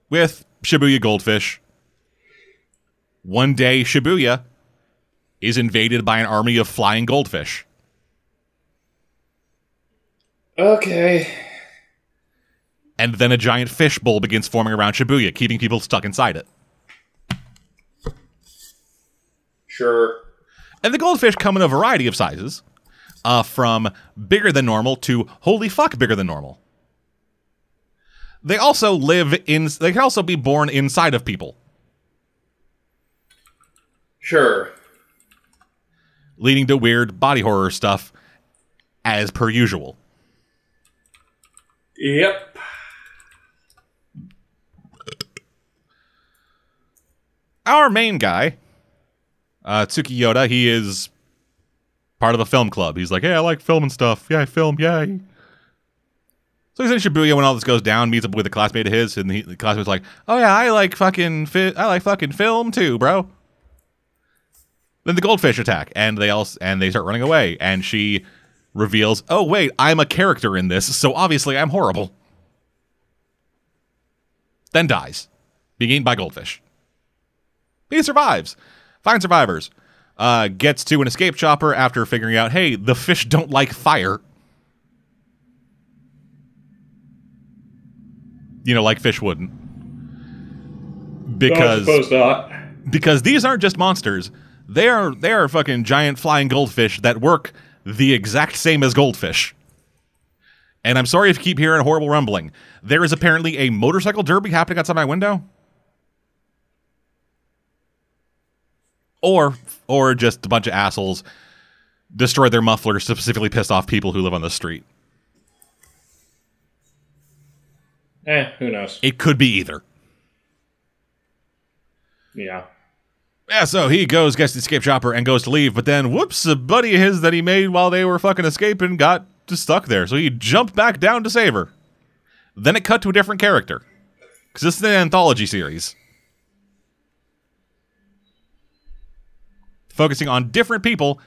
with Shibuya Goldfish, one day Shibuya is invaded by an army of flying goldfish. Okay. And then a giant fish bowl begins forming around Shibuya, keeping people stuck inside it. Sure. And the goldfish come in a variety of sizes, uh, from bigger than normal to holy fuck bigger than normal. They also live in. They can also be born inside of people, Sure. leading to weird body horror stuff, as per usual. Yep. Our main guy, uh, Tsukiyoda, he is part of the film club. He's like, hey, I like film and stuff. Yeah, I film. Yay. So he's in Shibuya when all this goes down, meets up with a classmate of his, and he, the classmate's like, "Oh yeah, I like fucking fi- I like fucking film too, bro." Then the goldfish attack, and they all and they start running away, and she reveals, "Oh wait, I'm a character in this, so obviously I'm horrible." Then dies, being eaten by goldfish. He survives. Finds survivors. Uh, gets to an escape chopper after figuring out, hey, the fish don't like fire. You know, like fish wouldn't. Because suppose not. because these aren't just monsters. They are they are fucking giant flying goldfish that work the exact same as goldfish. And I'm sorry if you keep hearing horrible rumbling. There is apparently a motorcycle derby happening outside my window. Or or just a bunch of assholes destroy their mufflers to specifically piss off people who live on the street. Eh, who knows? It could be either. Yeah. Yeah, so he goes, gets the escape chopper, and goes to leave, but then, whoops, a buddy of his that he made while they were fucking escaping got just stuck there. So he jumped back down to save her. Then it cut to a different character. Because this is an anthology series. focusing on different people,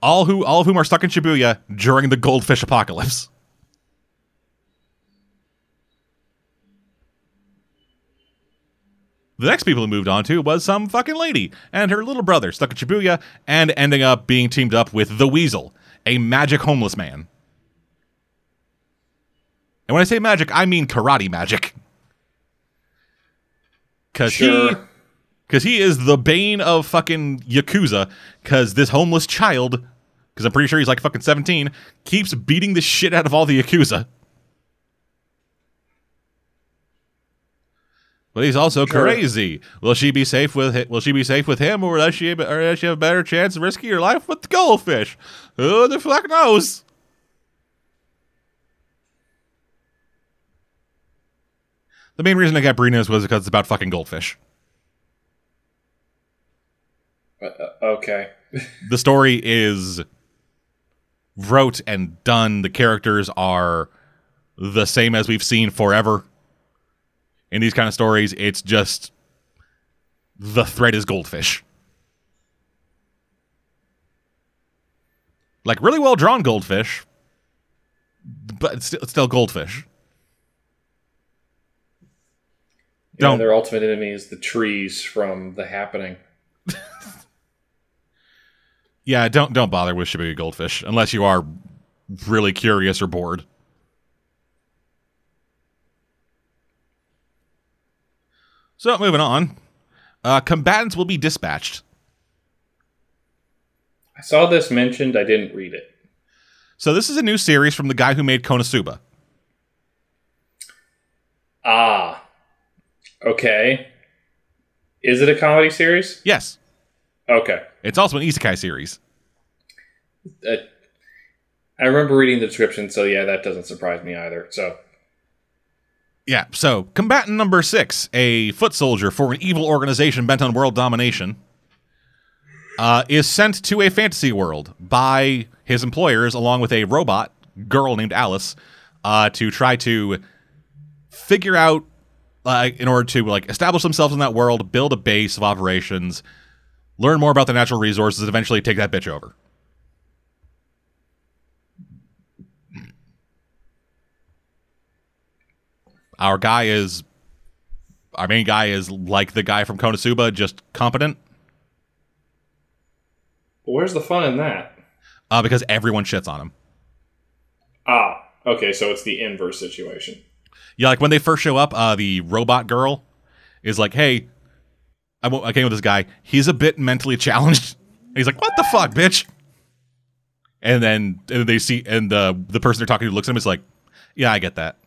all who all of whom are stuck in Shibuya during the goldfish apocalypse. The next people who moved on to was some fucking lady and her little brother stuck in Shibuya and ending up being teamed up with the Weasel, a magic homeless man. And when I say magic, I mean karate magic. Cause sure. he because he is the bane of fucking Yakuza. Because this homeless child, because I'm pretty sure he's like fucking 17, keeps beating the shit out of all the Yakuza. But he's also Sure. crazy. Will she be safe with hi- Will she be safe with him, or does she, or does she have a better chance of risking her life with the goldfish? Who the fuck knows? The main reason I got Brinas was because it's about fucking goldfish. Uh, uh, okay. the story is wrote and done. The characters are the same as we've seen forever. In these kind of stories, it's just the thread is goldfish. Like really well drawn goldfish, but it's still, goldfish. You know, Don't- their ultimate enemy is the trees from The Happening. Yeah, don't don't bother with Shibuya goldfish unless you are really curious or bored. So moving on, uh, combatants will be dispatched. I saw this mentioned. I didn't read it. So this is a new series from the guy who made Konosuba. Ah. Okay. Is it a comedy series? Yes, Okay. It's also an isekai series. Uh, I remember reading the description, so yeah, that doesn't surprise me either. So, Yeah, so combatant number six, a foot soldier for an evil organization bent on world domination, uh, is sent to a fantasy world by his employers along with a robot girl named Alice uh, to try to figure out, uh, in order to like establish themselves in that world, build a base of operations, learn more about the natural resources, and eventually take that bitch over. Our guy is our main guy is like the guy from Konosuba, just competent. where's the fun in that? Uh, because everyone shits on him. Ah. Okay, so it's the inverse situation. Yeah, like when they first show up, uh, the robot girl is like, "Hey, I, I came with this guy. He's a bit mentally challenged." And he's like, "What the fuck, bitch?" And then and they see, and the the person they're talking to looks at him. Is like, "Yeah, I get that."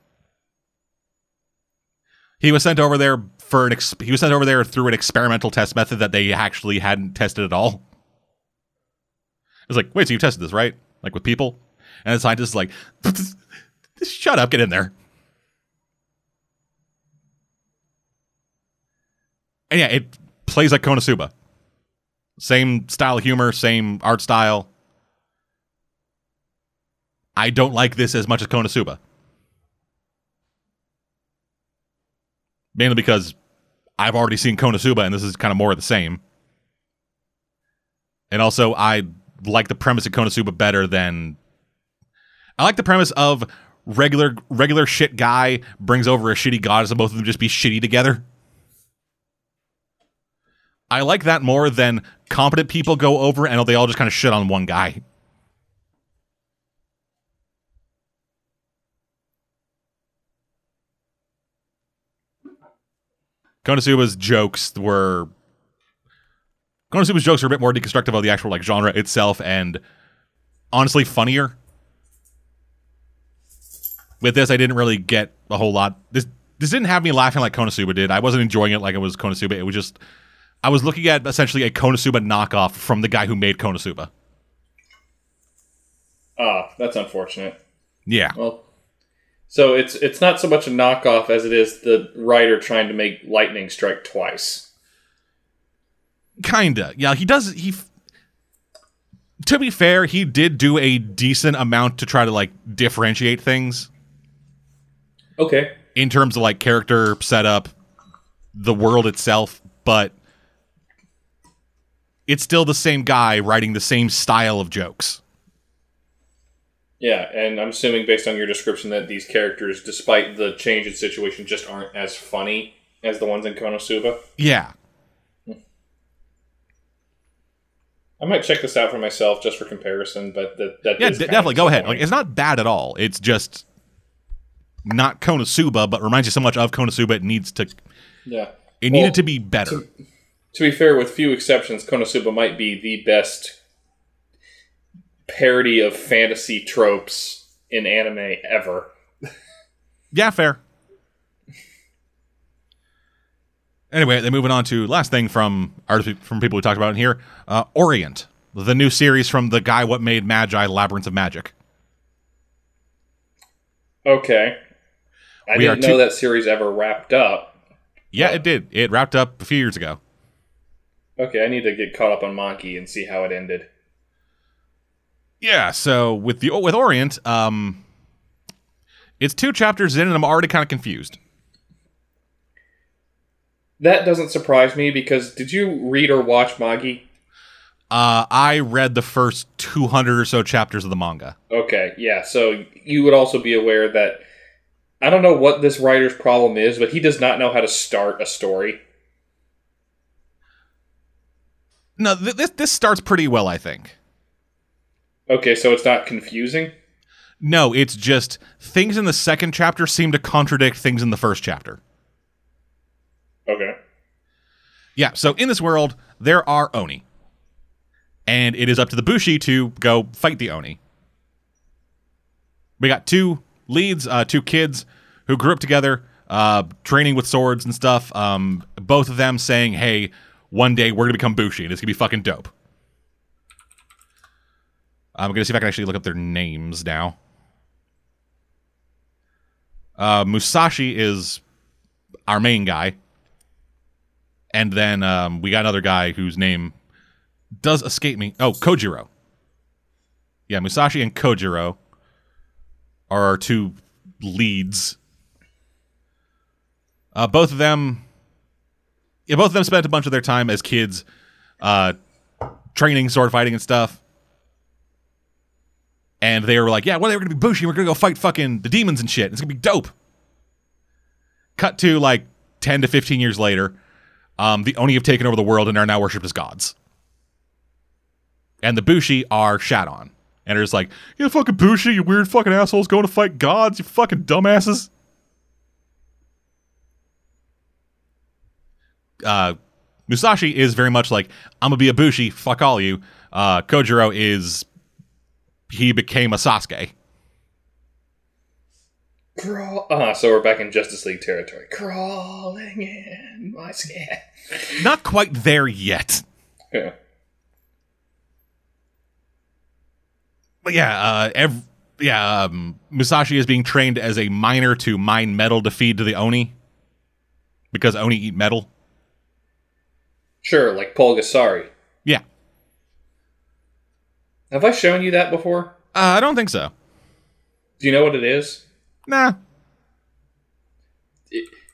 He was sent over there for an. Ex- he was sent over there through an experimental test method that they actually hadn't tested at all. It's like, wait, so you tested this, right? Like with people? And the scientist is like, shut up, get in there. And yeah, it plays like Konosuba. Same style of humor, same art style. I don't like this as much as Konosuba. Mainly because I've already seen Konosuba and this is kind of more of the same. And also, I like the premise of Konosuba better than. I like the premise of regular regular shit guy brings over a shitty god, and both of them just be shitty together. I like that more than competent people go over and they all just kind of shit on one guy. Konosuba's jokes were Konosuba's jokes are a bit more deconstructive of the actual like genre itself and honestly funnier. With this, I didn't really get a whole lot. This this didn't have me laughing like Konosuba did. I wasn't enjoying it like it was Konosuba. It was just I was looking at essentially a Konosuba knockoff from the guy who made Konosuba. Ah, that's unfortunate. Yeah. Well, so it's it's not so much a knockoff as it is the writer trying to make lightning strike twice. Kinda. Yeah, he does he to be fair, he did do a decent amount to try to like differentiate things Okay. in terms of like character setup, the world itself, but it's still the same guy writing the same style of jokes. Yeah, and I'm assuming based on your description that these characters, despite the change in situation, just aren't as funny. as the ones in Konosuba. Yeah. I might check this out for myself just for comparison, but that, that Yeah, d- definitely. Go ahead. Like, it's not bad at all. It's just not Konosuba, but reminds you so much of Konosuba. It needs to. yeah. It Well, needed to be better. To be fair, with few exceptions, Konosuba might be the best parody of fantasy tropes in anime ever. Yeah, fair. Anyway, then moving on to last thing from artists from people we talked about in here, uh, Orient, the new series from the guy what made Magi Labyrinth of Magic. Okay. I We didn't know two- that series ever wrapped up. Yeah, it did. It wrapped up a few years ago. Okay, I need to get caught up on Monkey and see how it ended. Yeah, so with the with Orient, um, it's two chapters in, and I'm already kind of confused. That doesn't surprise me because did you read or watch Magi? Uh, I read the first 200 or so chapters of the manga. Okay, yeah. So you would also be aware that I don't know what this writer's problem is, but he does not know how to start a story. No, th- this this starts pretty well, I think. Okay, so it's not confusing. No, it's just things in the second chapter seem to contradict things in the first chapter. Okay. Yeah, so in this world, there are Oni. And it is up to the Bushi to go fight the Oni. We got two leads, uh, two kids who grew up together, uh, training with swords and stuff. Um, both of them saying, hey, one day we're to become Bushi, and it's to be fucking dope. I'm to see if I can actually look up their names now. Uh, Musashi is our main guy. And then um, we got another guy whose name does escape me. Oh, Kojiro. Yeah, Musashi and Kojiro are our two leads. Uh, both of them, yeah, both of them spent a bunch of their time as kids, uh, training sword fighting and stuff. And they were like, "Yeah, one day we're gonna be Bushi. We're gonna go fight fucking the demons and shit. It's gonna be dope." Cut to like ten to fifteen years later, um, the Oni have taken over the world and are now worshipped as gods. And the Bushi are shat on. And just like, you fucking Bushi, you weird fucking assholes going to fight gods, you fucking dumbasses. Uh, Musashi is very much like, I'm gonna be a Bushi, fuck all you. Uh, Kojiro is, he became a Sasuke. Crawl. Uh, so we're back in Justice League territory. Crawling in my skin. Not quite there yet. Yeah. But yeah, uh, ev- yeah, um, Musashi is being trained as a miner to mine metal to feed to the Oni because Oni eat metal. Sure, like Pulgasari. Yeah, Have I shown you that before? uh, I don't think so. Do you know what it is? Nah,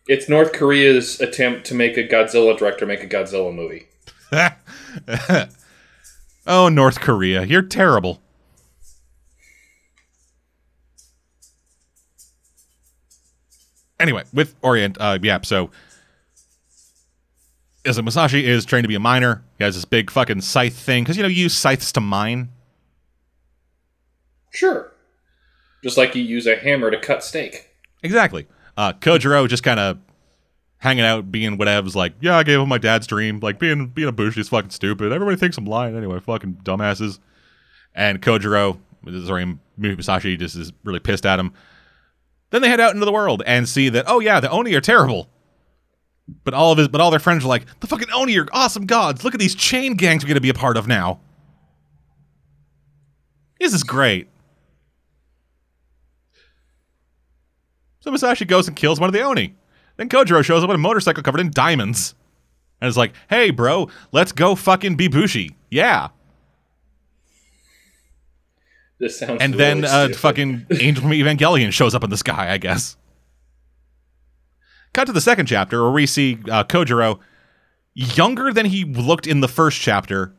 It's North Korea's attempt to make a Godzilla director make a Godzilla movie. oh, North Korea, you're terrible. Anyway, with Orient, uh, yeah, so as a Musashi is trained to be a miner. He has this big fucking scythe thing because you know you use scythes to mine. Sure. Just like you use a hammer to cut steak. Exactly. Uh, Kojiro just kind of hanging out, being whatevs. Like, yeah, I gave him my dad's dream. Like being being a bushi is fucking stupid. Everybody thinks I'm lying anyway. Fucking dumbasses. And Kojiro, sorry, Musashi, just is really pissed at him. Then they head out into the world and see that oh yeah, the Oni are terrible. But all of his, but all their friends are like, the fucking Oni are awesome gods. Look at these chain gangs we're gonna be a part of now. This is great. So Musashi goes and kills one of the Oni. Then Kojiro shows up on a motorcycle covered in diamonds. And is like, hey, bro, let's go fucking be Bushi. Yeah. This sounds And really then uh, fucking Angel from Evangelion shows up in the sky, I guess. Cut to the second chapter where we see uh, Kojiro younger than he looked in the first chapter,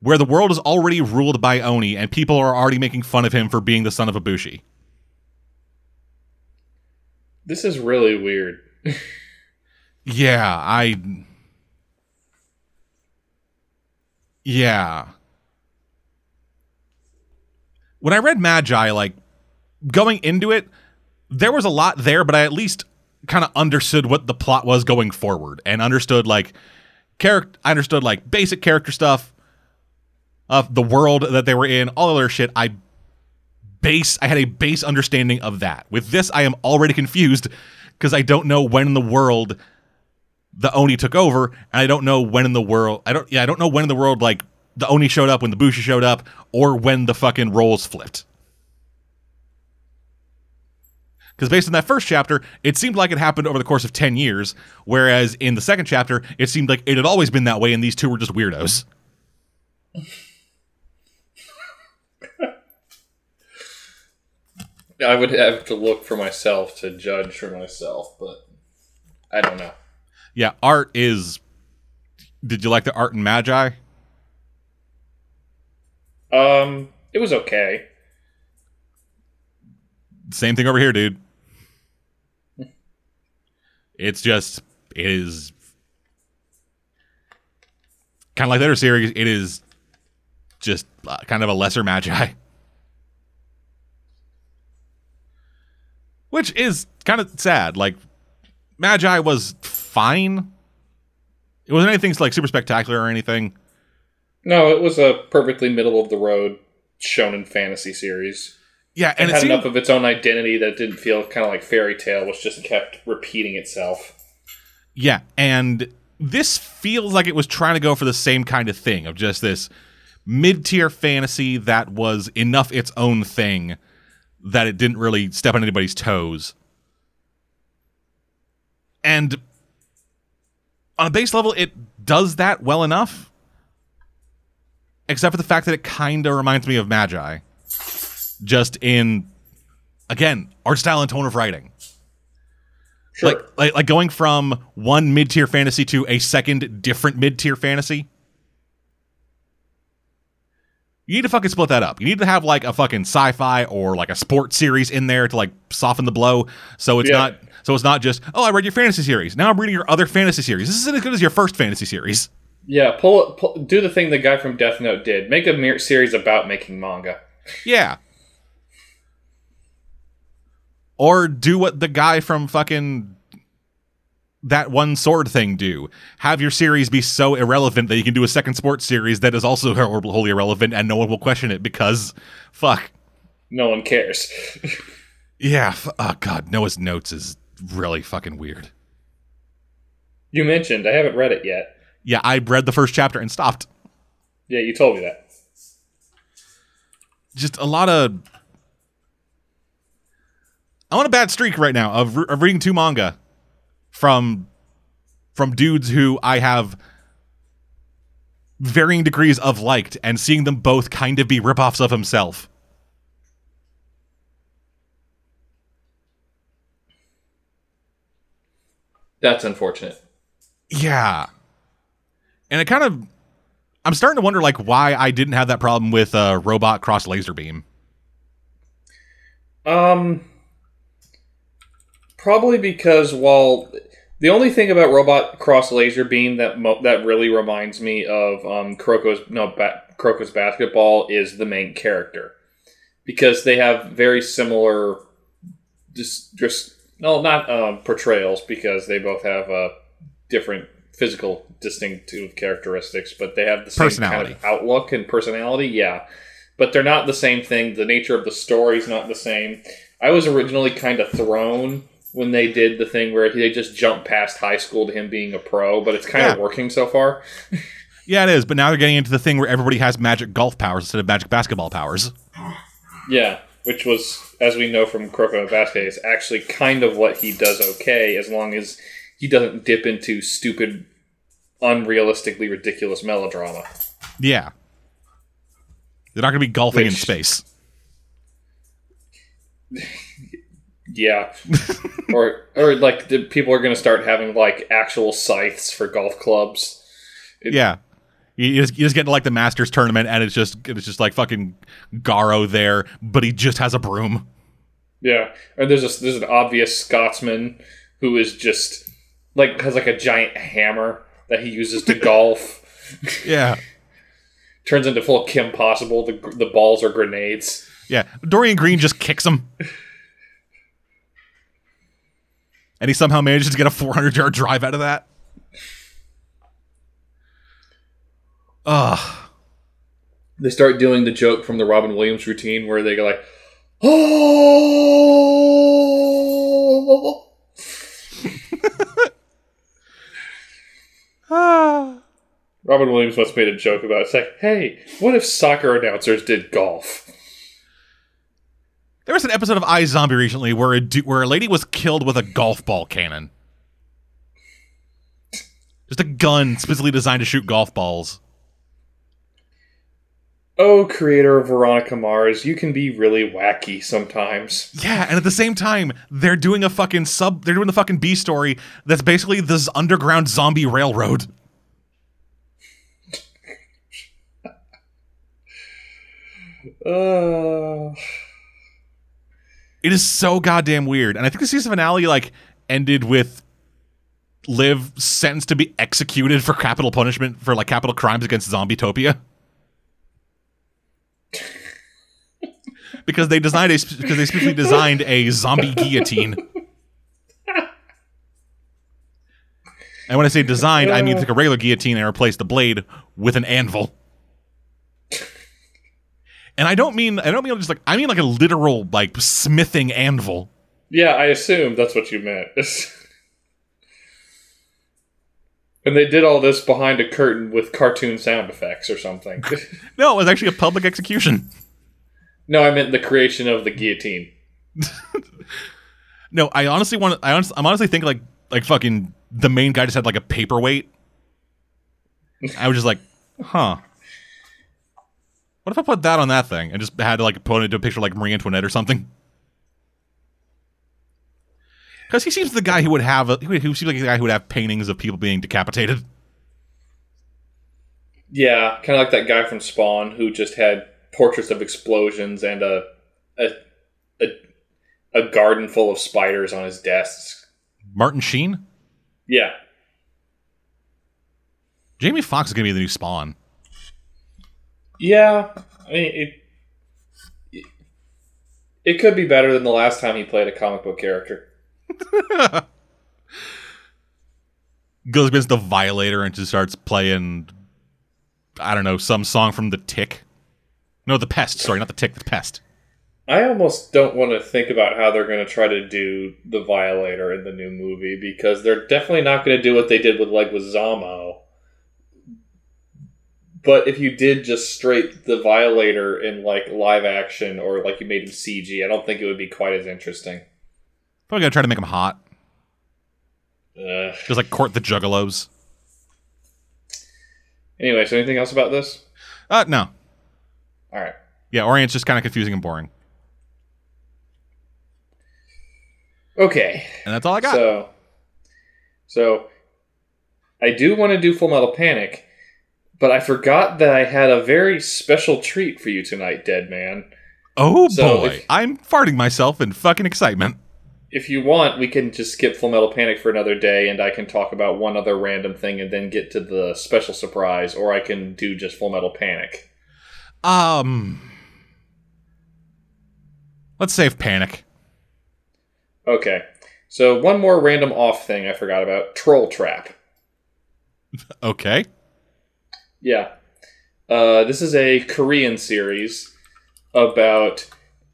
where the world is already ruled by Oni and people are already making fun of him for being the son of a Bushi. This is really weird. Yeah, I. Yeah. When I read Magi, like going into it, there was a lot there, but I at least kind of understood what the plot was going forward and understood like character. I understood like basic character stuff of the world that they were in, all other shit. I base. I had a base understanding of that. With this, I am already confused because I don't know when in the world the Oni took over, and I don't know when in the world. I don't. Yeah, I don't know when in the world like the Oni showed up, when the Bushi showed up, or when the fucking roles flipped. Because based on that first chapter, it seemed like it happened over the course of 10 years, whereas in the second chapter, it seemed like it had always been that way and these two were just weirdos. I would have to look for myself to judge for myself, but I don't know. Yeah, art is. Did you like the art in Magi? Um, it was okay. Same thing over here, dude. It's just it is kind of like the other series. It is just uh, kind of a lesser Magi, which is kind of sad. Like Magi was fine. It wasn't anything like super spectacular or anything. No, it was a perfectly middle of the road shonen fantasy series. Yeah, And it it had seemed, enough of its own identity that it didn't feel kind of like Fairy Tail, which just kept repeating itself. Yeah, and this feels like it was trying to go for the same kind of thing of just this mid-tier fantasy that was enough its own thing that it didn't really step on anybody's toes. And on a base level, it does that well enough. Except for the fact that it kind of reminds me of Magi. Just in, again, art style and tone of writing. Sure. Like, like like going from one mid tier fantasy to a second different mid tier fantasy. You need to fucking split that up. You need to have like a fucking sci-fi or like a sports series in there to like soften the blow. So it's Yeah. not so it's not just oh I read your fantasy series. Now I'm reading your other fantasy series. This isn't as good as your first fantasy series. yeah, pull, pull do the thing the guy from Death Note did. Make a mere series about making manga. Yeah. Or do what the guy from fucking that one sword thing do. Have your series be so irrelevant that you can do a second sports series that is also wholly irrelevant and no one will question it because fuck. No one cares. Yeah, f- oh god, Noah's Notes is really fucking weird. you mentioned I haven't read it yet. Yeah, I read the first chapter and stopped. Yeah, you told me that. just a lot of I'm on a bad streak right now of, of reading two manga from from dudes who I have varying degrees of liked and seeing them both kind of be ripoffs of himself. That's unfortunate. Yeah. And it kind of I'm starting to wonder like why I didn't have that problem with uh Robot Cross Laser Beam. Um, probably because while the only thing about Robot Cross Laser Beam that mo- that really reminds me of um, Kuroko's no ba- Kuroko's basketball is the main character because they have very similar just just no not um, portrayals because they both have uh, different physical distinctive characteristics but they have the same kind of outlook and personality yeah but they're not the same thing. The nature of the story is not the same. I was originally kind of thrown when they did the thing where they just jumped past high school to him being a pro, but it's kind of working so far. Yeah, it is, but now they're getting into the thing where everybody has magic golf powers instead of magic basketball powers. Yeah, which was, as we know from Kuroko is actually kind of what he does okay, as long as he doesn't dip into stupid, unrealistically ridiculous melodrama. Yeah. They're not going to be golfing in space. Yeah, or or like the people are going to start having like actual scythes for golf clubs. It- yeah. You just, you just get to like the Masters tournament and it's just it's just like fucking Garo there, but he just has a broom. Yeah, and there's a, there's an obvious Scotsman who is just like has like a giant hammer that he uses to golf. Yeah. Turns into full Kim Possible. The the balls are grenades. Yeah. Dorian Green just kicks him. And he somehow manages to get a 400 yard drive out of that. Ugh. They start doing the joke from the Robin Williams routine where they go like, "Oh." Robin Williams once made a joke about it. it's like, hey, what if soccer announcers did golf? There was an episode of iZombie recently where a du- where a lady was killed with a golf ball cannon. Just a gun specifically designed to shoot golf balls. Oh, creator of Veronica Mars, you can be really wacky sometimes. Yeah, and at the same time, they're doing a fucking sub. They're doing the fucking B story that's basically this underground zombie railroad. Uh, It is so goddamn weird, and I think the season finale like ended with Liv sentenced to be executed for capital punishment for like capital crimes against Zombietopia. because they designed a because they specifically designed a zombie guillotine. And when I say designed, I mean like a regular guillotine and replace the blade with an anvil. And I don't mean I don't mean just like I mean like a literal like smithing anvil. yeah, I assume that's what you meant. and they did all this behind a curtain with cartoon sound effects or something. No, it was actually a public execution. no, I meant the creation of the guillotine. No, I honestly want. I honestly, I'm honestly thinking like like fucking the main guy just had like a paperweight. I was just like, huh. What if I put that on that thing and just had to like put it into a picture like Marie Antoinette or something? Because he seems the guy who would have a, who seems like the guy who would have paintings of people being decapitated. Yeah, kind of like that guy from Spawn who just had portraits of explosions and a a a, a garden full of spiders on his desk. Martin Sheen, Yeah, Jamie Foxx is gonna be the new Spawn. Yeah. I mean, it it- it could be better than the last time he played a comic book character. Goes against the Violator and just starts playing, I don't know, some song from The Tick. No, The Pest. Sorry, not The Tick, The Pest. I almost don't want to think about how they're going to try to do the Violator in the new movie because they're definitely not going to do what they did with like with Zamo. But if you did just straight the Violator in like live action or like you made him CG, I don't think it would be quite as interesting. Probably gotta try to make him hot. Just like court the juggalos. Anyway, so anything else about this? Uh, no. All right. Yeah, Orient's just kind of confusing and boring. Okay. And that's all I got. So, so I do want to do Full Metal Panic, but I forgot that I had a very special treat for you tonight, Dead Man. oh so boy. if- I'm farting myself in fucking excitement. If you want, we can just skip Full Metal Panic for another day, and I can talk about one other random thing and then get to the special surprise, or I can do just Full Metal Panic. Um. Let's save panic. Okay. So one more random off thing I forgot about: Troll Trap. Okay. Yeah. Uh, this is a Korean series about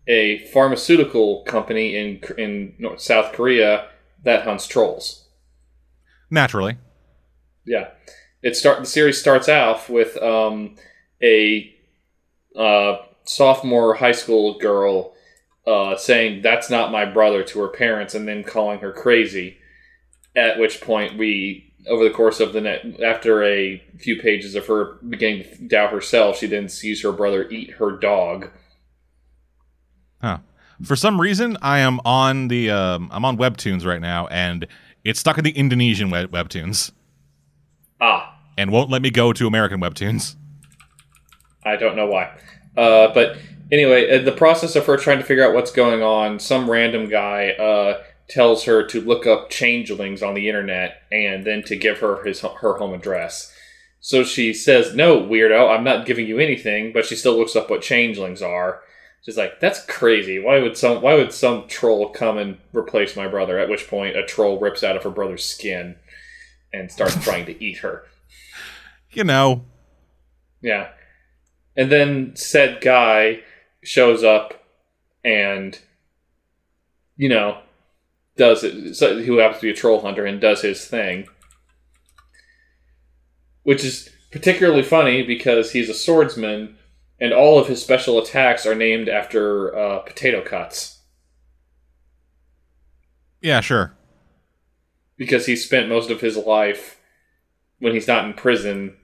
a pharmaceutical company in in North, South Korea that hunts trolls. Naturally. Yeah. It start the series starts off with um, a uh, sophomore high school girl uh, saying that's not my brother to her parents and then calling her crazy. At which point we over the course of the net after a few pages of her beginning to doubt herself, she then sees her brother eat her dog. Huh. For some reason, I am on the um, I'm on Webtoons right now, and it's stuck in the Indonesian web- Webtoons, Ah, and won't let me go to American Webtoons. I don't know why. Uh, but anyway, in the process of her trying to figure out what's going on, some random guy uh, tells her to look up changelings on the internet and then to give her his her home address. So she says, "No, weirdo, I'm not giving you anything," but she still looks up what changelings are. She's like, "That's crazy. Why would some why would some troll come and replace my brother?" At which point, a troll rips out of her brother's skin and starts trying to eat her. You know, Yeah. And then said guy shows up and, you know, does it, so, who happens to be a troll hunter and does his thing. Which is particularly funny because he's a swordsman and all of his special attacks are named after uh, potato cuts. yeah, sure. Because he spent most of his life, when he's not in prison,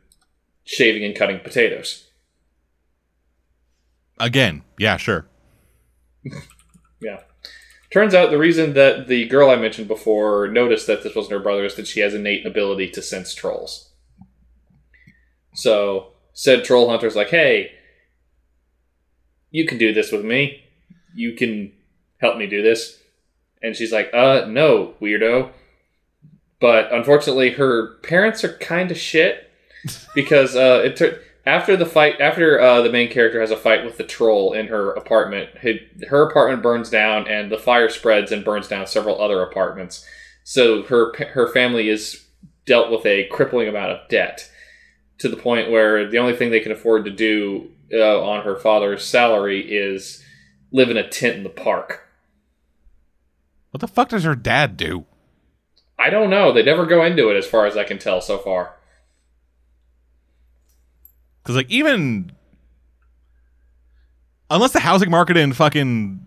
shaving and cutting potatoes. Again, yeah, sure. Yeah. Turns out the reason that the girl I mentioned before noticed that this wasn't her brother is that she has innate ability to sense trolls. So said troll hunter's like, "Hey, you can do this with me. You can help me do this." And she's like, "Uh, no, weirdo." But unfortunately, her parents are kind of shit because uh, it took after the fight after uh, the main character has a fight with the troll in her apartment her, her apartment burns down and the fire spreads and burns down several other apartments. So her her family is dealt with a crippling amount of debt to the point where the only thing they can afford to do uh, on her father's salary is live in a tent in the park. What the fuck does her dad do? i don't know. They never go into it as far as i can tell so far Because like even unless the housing market in fucking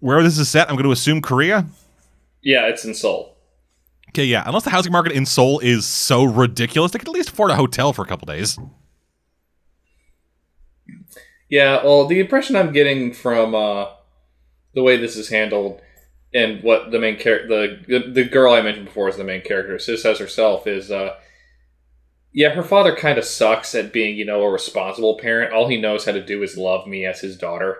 wherever this is set, I'm going to assume Korea. yeah it's in seoul Okay, yeah. Unless the housing market in Seoul is so ridiculous, they could at least afford a hotel for a couple days. Yeah, well, the impression I'm getting from uh, the way this is handled and what the main character, the the girl I mentioned before is the main character, Sis says herself is, uh, yeah, her father kind of sucks at being, you know, a responsible parent. All he knows how to do is love me as his daughter.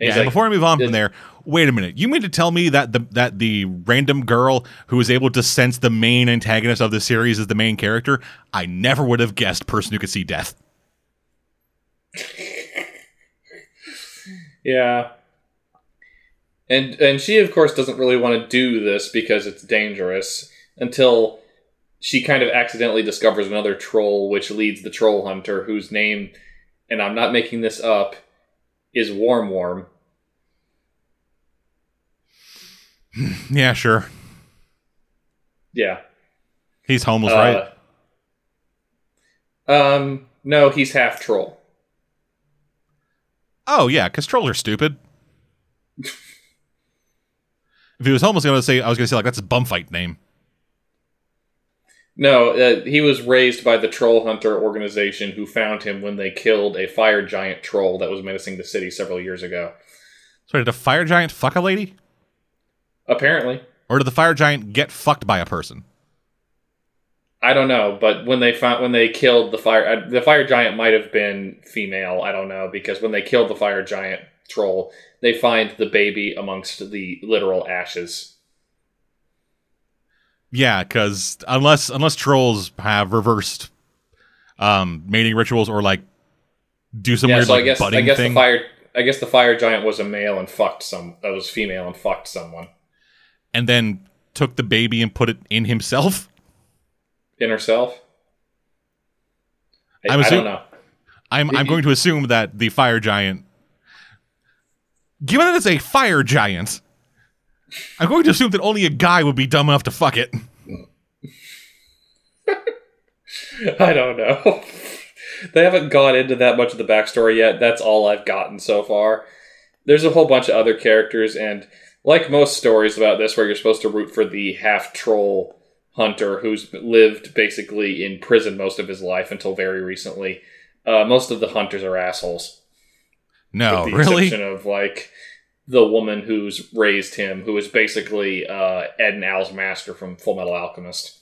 And Yeah, like, before I move on from there, wait a minute. You mean to tell me that the that the random girl who is able to sense the main antagonist of the series is the main character? I never would have guessed person who could see death. Yeah. And and she of course doesn't really want to do this because it's dangerous until she kind of accidentally discovers another troll which leads the troll hunter whose name and I'm not making this up is Warm Warm. Yeah, sure. Yeah. He's homeless, Uh, right? Um no, he's half troll. Oh yeah, because trolls are stupid. if he was homeless, I was gonna say I was gonna say like that's a bum fight name. No, uh, he was raised by the troll hunter organization who found him when they killed a fire giant troll that was menacing the city several years ago. So did a fire giant fuck a lady, Apparently. or did the fire giant get fucked by a person? I don't know, but when they found when they killed the fire, uh, the fire giant might have been female. I don't know because when they killed the fire giant troll, they find the baby amongst the literal ashes. Yeah, because unless unless trolls have reversed um mating rituals or like do some yeah, weird so like I guess I guess thing, the fire I guess the fire giant was a male and fucked some. That was female and fucked someone and then took the baby and put it in himself. in herself. I, I'm I don't know. I'm I'm going to assume that the fire giant, given that it's a fire giant, I'm going to assume that only a guy would be dumb enough to fuck it. I don't know. they haven't gone into that much of the backstory yet. That's all I've gotten so far. There's a whole bunch of other characters, and like most stories about this, where you're supposed to root for the half troll hunter who's lived basically in prison most of his life until very recently, uh, most of the hunters are assholes. No, with the really. exception of like the woman who's raised him, who is basically uh, Ed and Al's master from Full Metal Alchemist.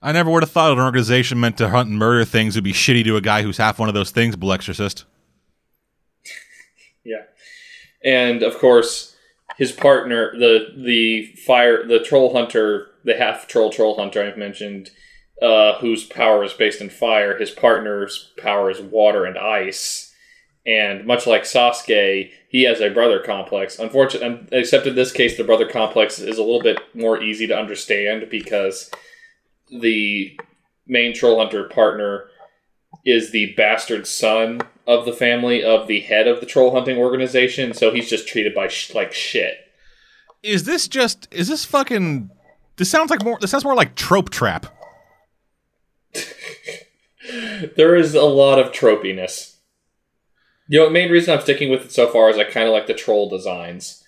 I never would have thought an organization meant to hunt and murder things would be shitty to a guy who's half one of those things, Blue Exorcist. Yeah. And of course, his partner, the the fire, the troll hunter, the half troll troll hunter I've mentioned, uh, whose power is based in fire. His partner's power is water and ice, and much like Sasuke, he has a brother complex. Unfortunately, um, except in this case, the brother complex is a little bit more easy to understand because the main troll hunter partner is the bastard son of the family of the head of the troll hunting organization, so he's just treated by sh- like shit. Is this just? Is this fucking? This sounds like more. This sounds more like trope trap. there is a lot of tropiness. You know, the main reason I'm sticking with it so far is I kind of like the troll designs.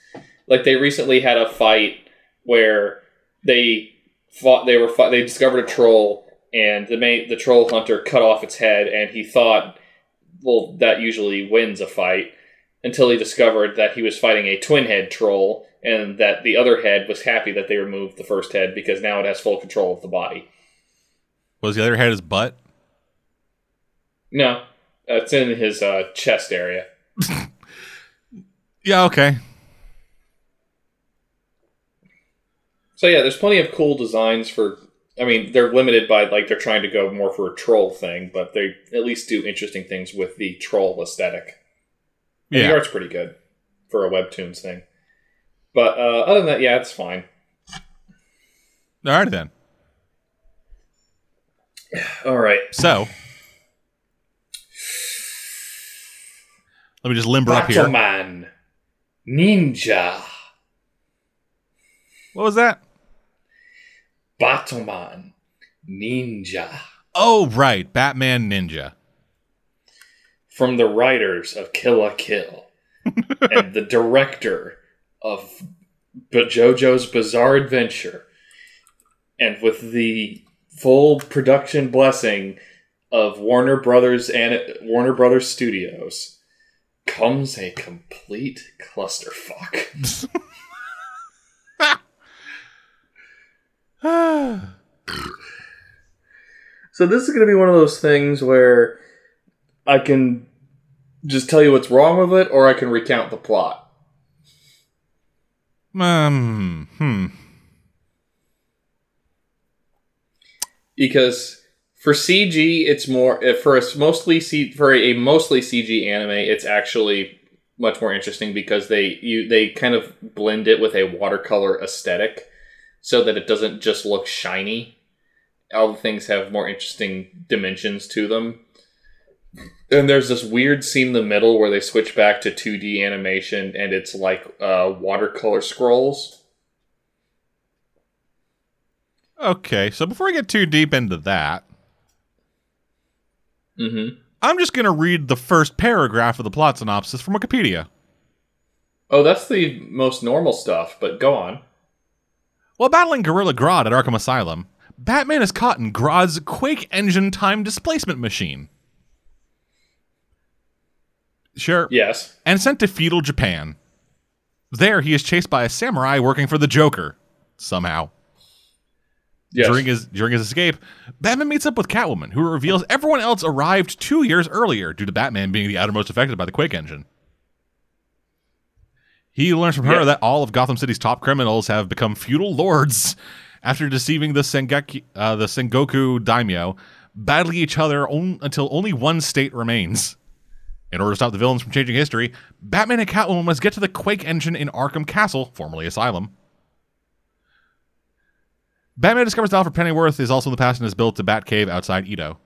Like they recently had a fight where they fought. They were fought, they discovered a troll, and the main the troll hunter cut off its head, and he thought, well, that usually wins a fight. Until he discovered that he was fighting a twin head troll, and that the other head was happy that they removed the first head because now it has full control of the body. Was the other head his butt? No, it's in his uh, chest area. Yeah. Okay. So yeah, there's plenty of cool designs for. I mean, they're limited by like they're trying to go more for a troll thing, but they at least do interesting things with the troll aesthetic. And The Yeah. art's pretty good for a webtoons thing. But uh, other than that, yeah, it's fine. All right then. All right. So. Let me just limber up here. Battleman Ninja. What was that? Batman Ninja. Oh, right. Batman Ninja. From the writers of Kill la Kill and the director of B- JoJo's Bizarre Adventure, and with the full production blessing of Warner Brothers and Warner Brothers Studios, comes a complete clusterfuck. So this is going to be one of those things where I can just tell you what's wrong with it, or I can recount the plot. um. Hmm. Because for CG, it's more uh, for a mostly C, for a mostly CG anime. It's actually much more interesting because they you they kind of blend it with a watercolor aesthetic, so that it doesn't just look shiny. All the things have more interesting dimensions to them. And there's this weird scene in the middle where they switch back to 2D animation, and it's like uh, watercolor scrolls. Okay. So before I get too deep into that, Mm-hmm. I'm just going to read the first paragraph of the plot synopsis from Wikipedia. Oh, that's the most normal stuff, but go on. While battling Gorilla Grodd at Arkham Asylum, Batman is caught in Grodd's Quake engine time displacement machine. Sure. Yes. And sent to feudal Japan. There, he is chased by a samurai working for the Joker. Somehow. Yes. During his during his escape, Batman meets up with Catwoman, who reveals everyone else arrived two years earlier due to Batman being the outermost affected by the Quake engine. He learns from her Yeah. that all of Gotham City's top criminals have become feudal lords after deceiving the Sengeki, uh, the Sengoku daimyo, battling each other on, until only one state remains. In order to stop the villains from changing history, Batman and Catwoman must get to the Quake engine in Arkham Castle, formerly Asylum. Batman discovers Alfred Pennyworth is also in the past and has built a Batcave outside Edo.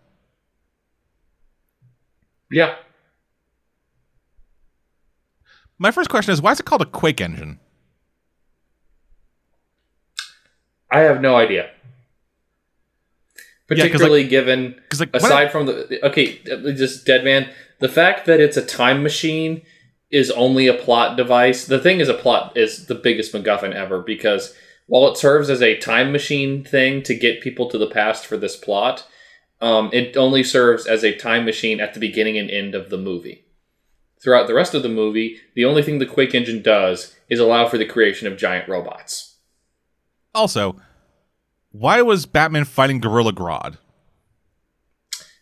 Yeah. My first question is why is it called a Quake engine? I have no idea. Yeah, 'cause, Particularly given like aside from the okay, just dead man, the fact that it's a time machine is only a plot device. The thing is a plot is the biggest MacGuffin ever because while it serves as a time machine thing to get people to the past for this plot, um, it only serves as a time machine at the beginning and end of the movie. Throughout the rest of the movie, the only thing the Quake engine does is allow for the creation of giant robots. also, why was Batman fighting Gorilla Grodd?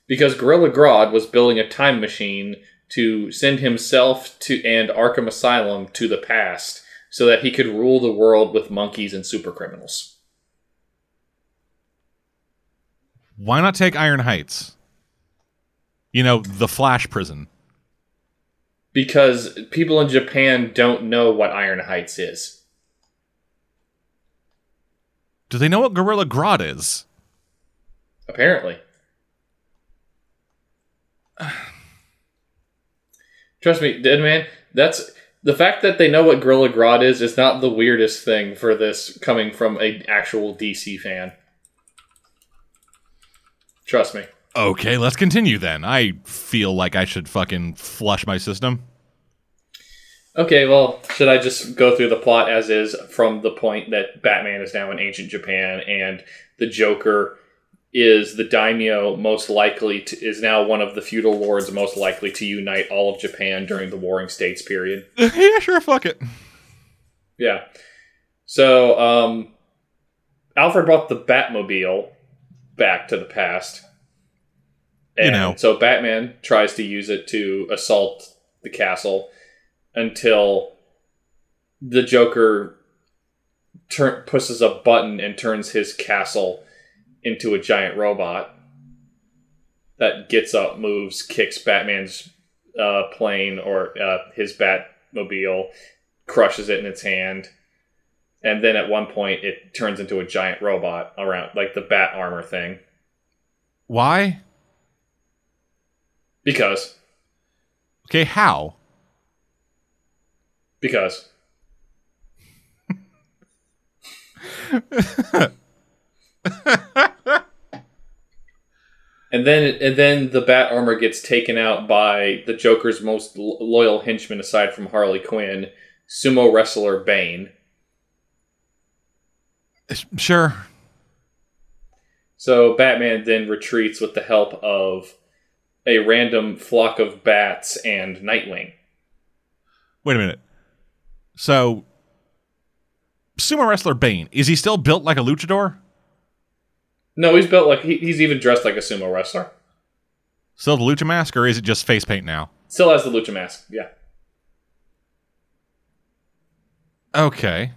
because Gorilla Grodd was building a time machine to send himself to and Arkham Asylum to the past so that he could rule the world with monkeys and super criminals. Why not take Iron Heights? You know, the Flash prison. Because people in Japan don't know what Iron Heights is. Do they know what Gorilla Grodd is? Apparently. Trust me, Dead Man, that's the fact that they know what Gorilla Grodd is is not the weirdest thing for this coming from an actual DC fan. Trust me. Okay, let's continue then. I feel like I should fucking flush my system. Okay, well, should I just go through the plot as is from the point that Batman is now in ancient Japan and the Joker is the daimyo most likely to, is now one of the feudal lords most likely to unite all of Japan during the Warring States period. yeah, sure, fuck it. Yeah. So, um, Alfred brought the Batmobile back to the past. And You know. so Batman tries to use it to assault the castle until the Joker turn pushes a button and turns his castle into a giant robot that gets up, moves, kicks Batman's uh, plane or uh, his Batmobile, crushes it in its hand, and then at one point it turns into a giant robot around like the Bat armor thing Why? because Okay, how? because and then and then the bat armor gets taken out by the Joker's most lo- loyal henchman aside from Harley Quinn, sumo wrestler Bane. Sure. So Batman then retreats with the help of a random flock of bats and Nightwing. Wait a minute. So, sumo wrestler Bane, is he still built like a luchador? No, he's built like he, he's even dressed like a sumo wrestler. Still the lucha mask, or is it just face paint now? Still has the lucha mask. Yeah. Okay.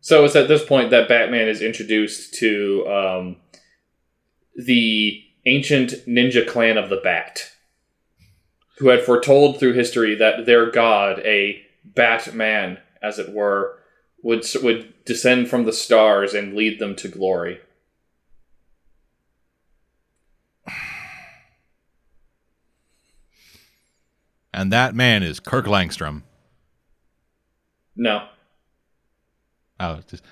So it's at this point that Batman is introduced to um, the ancient ninja clan of the Bat, who had foretold through history that their god, a Batman, as it were, would would descend from the stars and lead them to glory. And that man is Kirk Langstrom. No, Oh, just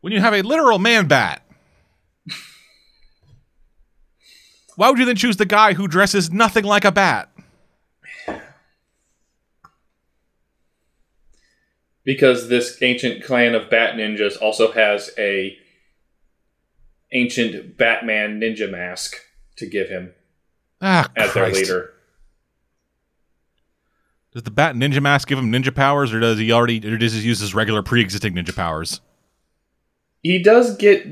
when you have a literal man bat. Why would you then choose the guy who dresses nothing like a bat? Because this ancient clan of Bat ninjas also has a ancient Batman ninja mask to give him Ah, as Christ. their leader. Does the bat ninja mask give him ninja powers, or does he already, or does he use his regular pre-existing ninja powers? He does get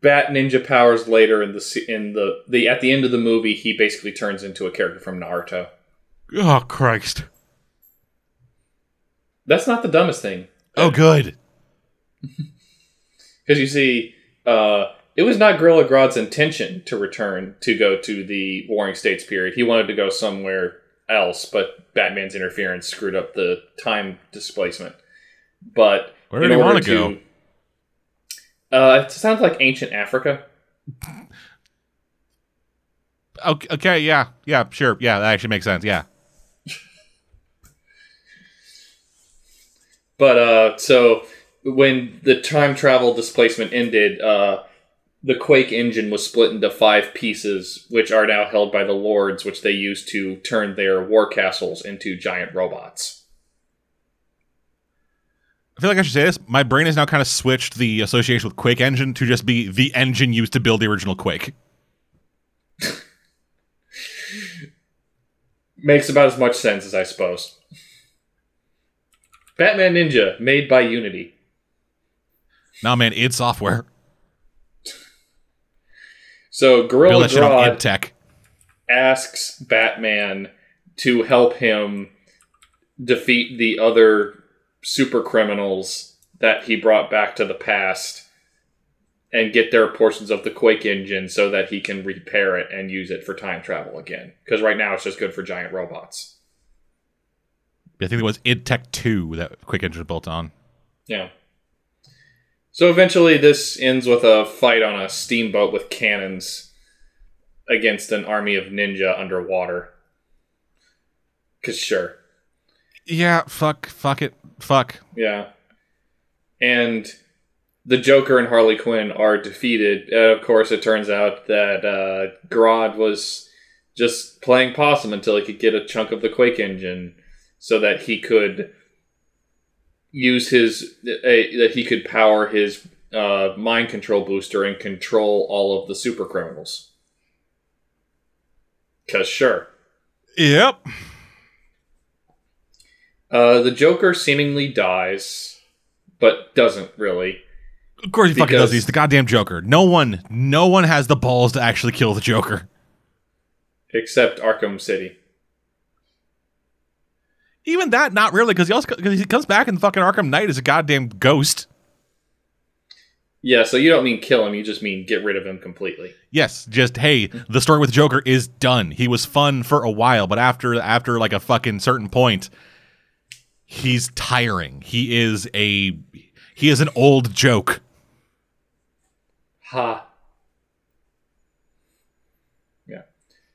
bat ninja powers later in the in the the at the end of the movie. He basically turns into a character from Naruto. Oh Christ! That's not the dumbest thing Oh, good. because you see, uh, it was not Gorilla Grodd's intention to return to go to the Warring States period. He wanted to go somewhere else, but Batman's interference screwed up the time displacement. But Where did he want to go? Uh, it sounds like ancient Africa. Okay, okay, yeah, yeah, sure, yeah, that actually makes sense. Yeah. But uh, so when the time travel displacement ended, uh, the Quake engine was split into five pieces, which are now held by the Lords, which they use to turn their war castles into giant robots. I feel like I should say this. My brain has now kind of switched the association with Quake Engine to just be the engine used to build the original Quake. Makes about as much sense as I suppose. Batman Ninja, made by Unity. Now, man, id Software. So Gorilla that shit on id Grodd Tech. asks Batman to help him defeat the other super criminals that he brought back to the past and get their portions of the Quake engine so that he can repair it and use it for time travel again. Because right now it's just good for giant robots. I think it was id Tech 2 that Quake Engine was built on. Yeah. So eventually, this ends with a fight on a steamboat with cannons against an army of ninja underwater. Cause sure, Yeah, fuck, fuck it, fuck. yeah. And the Joker and Harley Quinn are defeated. Uh, of course, it turns out that uh, Grodd was just playing possum until he could get a chunk of the Quake engine, so that he could use his uh, that he could power his uh, mind control booster and control all of the super criminals. Cause sure. Yep. Uh, the Joker seemingly dies, but doesn't really. Of course he fucking does. He's the goddamn Joker. No one, no one has the balls to actually kill the Joker. Except Arkham City. Even that, not really, because he also because he comes back in fucking Arkham Knight as a goddamn ghost. Yeah, so you don't mean kill him, you just mean get rid of him completely. Yes, just hey, the story with Joker is done. He was fun for a while, but after after like a fucking certain point, he's tiring. He is a he is an old joke. Ha. Yeah.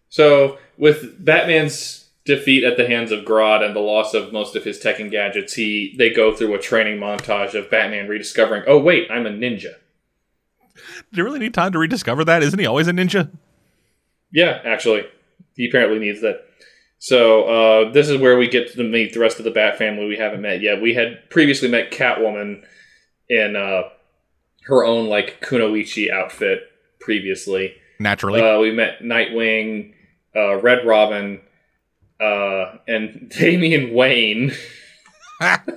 So, with Batman's defeat at the hands of Grodd and the loss of most of his tech and gadgets, he they go through a training montage of Batman rediscovering, "Oh wait, I'm a ninja." Do you really need time to rediscover that? Isn't he always a ninja? Yeah, actually, he apparently needs that. So uh, this is where we get to meet the rest of the Bat family we haven't met yet. We had previously met Catwoman in uh, her own like Kunoichi outfit previously. Naturally. Uh, we met Nightwing, uh, Red Robin, uh, and Damian Wayne. and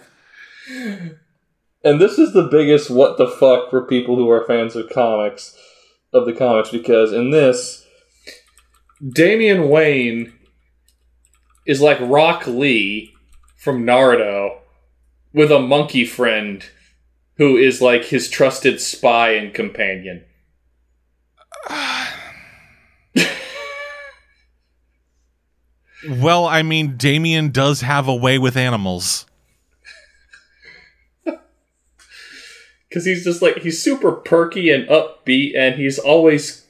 this is the biggest what the fuck for people who are fans of comics, of the comics, because in this, Damian Wayne is like Rock Lee from Naruto with a monkey friend who is like his trusted spy and companion. well, I mean, Damian does have a way with animals. because he's just like he's super perky and upbeat and he's always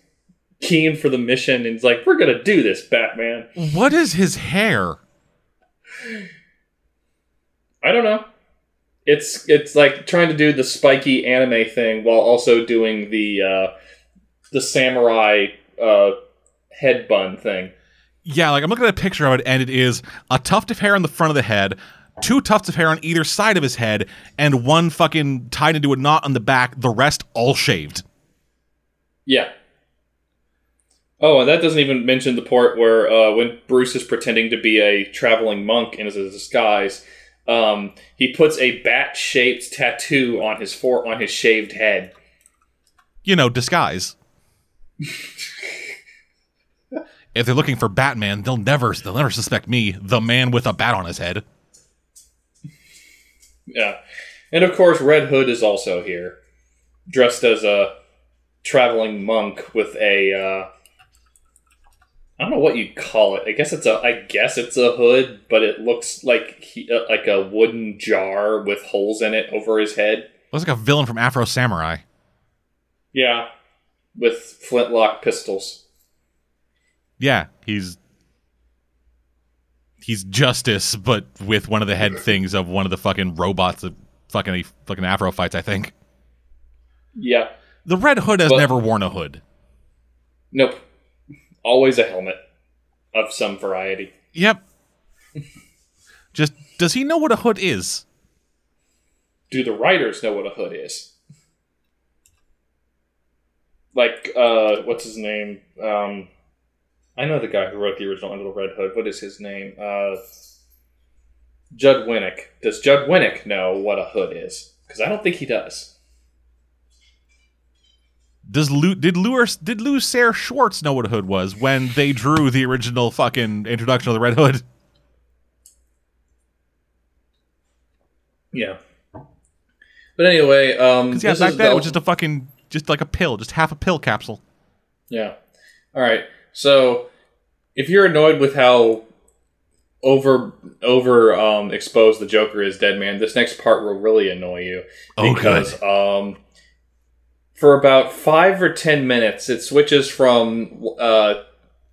keen for the mission and he's like we're gonna do this batman What is his hair? i don't know it's it's like trying to do the spiky anime thing while also doing the uh the samurai uh head bun thing Yeah, like I'm looking at a picture of it, and it is a tuft of hair on the front of the head, two tufts of hair on either side of his head, and one fucking tied into a knot on the back. The rest all shaved. yeah oh and that doesn't even mention the part where uh when bruce is pretending to be a traveling monk in his disguise um, he puts a bat-shaped tattoo on his fore on his shaved head. You know, disguise. if they're looking for Batman, they'll never they'll never suspect me, the man with a bat on his head. Yeah. And of course, Red Hood is also here, dressed as a traveling monk with a. Uh, I don't know what you'd call it. I guess it's a. I guess it's a hood, but it looks like he, uh, like a wooden jar with holes in it over his head. Looks like a villain from Afro Samurai. Yeah, with flintlock pistols. Yeah, he's he's justice, but with one of the head things of one of the fucking robots that fucking fucking Afro fights. I think Yeah. the Red Hood has But- never worn a hood. Nope. Always a helmet of some variety. Yep. Just does he know what a hood is? do the writers know what a hood is? Like, uh, what's his name? Um, I know the guy who wrote the original Under the Red Hood. What is his name? Uh, Judd Winick. Does Judd Winick know what a hood is? Because I don't think he does. Does Lou did Lou did Lew Sayre Schwartz know what a hood was when they drew the original fucking introduction of the Red Hood? Yeah. But anyway, um, yeah, back then the... it was just a fucking just like a pill, just half a pill capsule. Yeah. All right. So, if you're annoyed with how over over um, exposed the Joker is, Dead Man, this next part will really annoy you. Oh, because um, for about five or ten minutes, it switches from uh,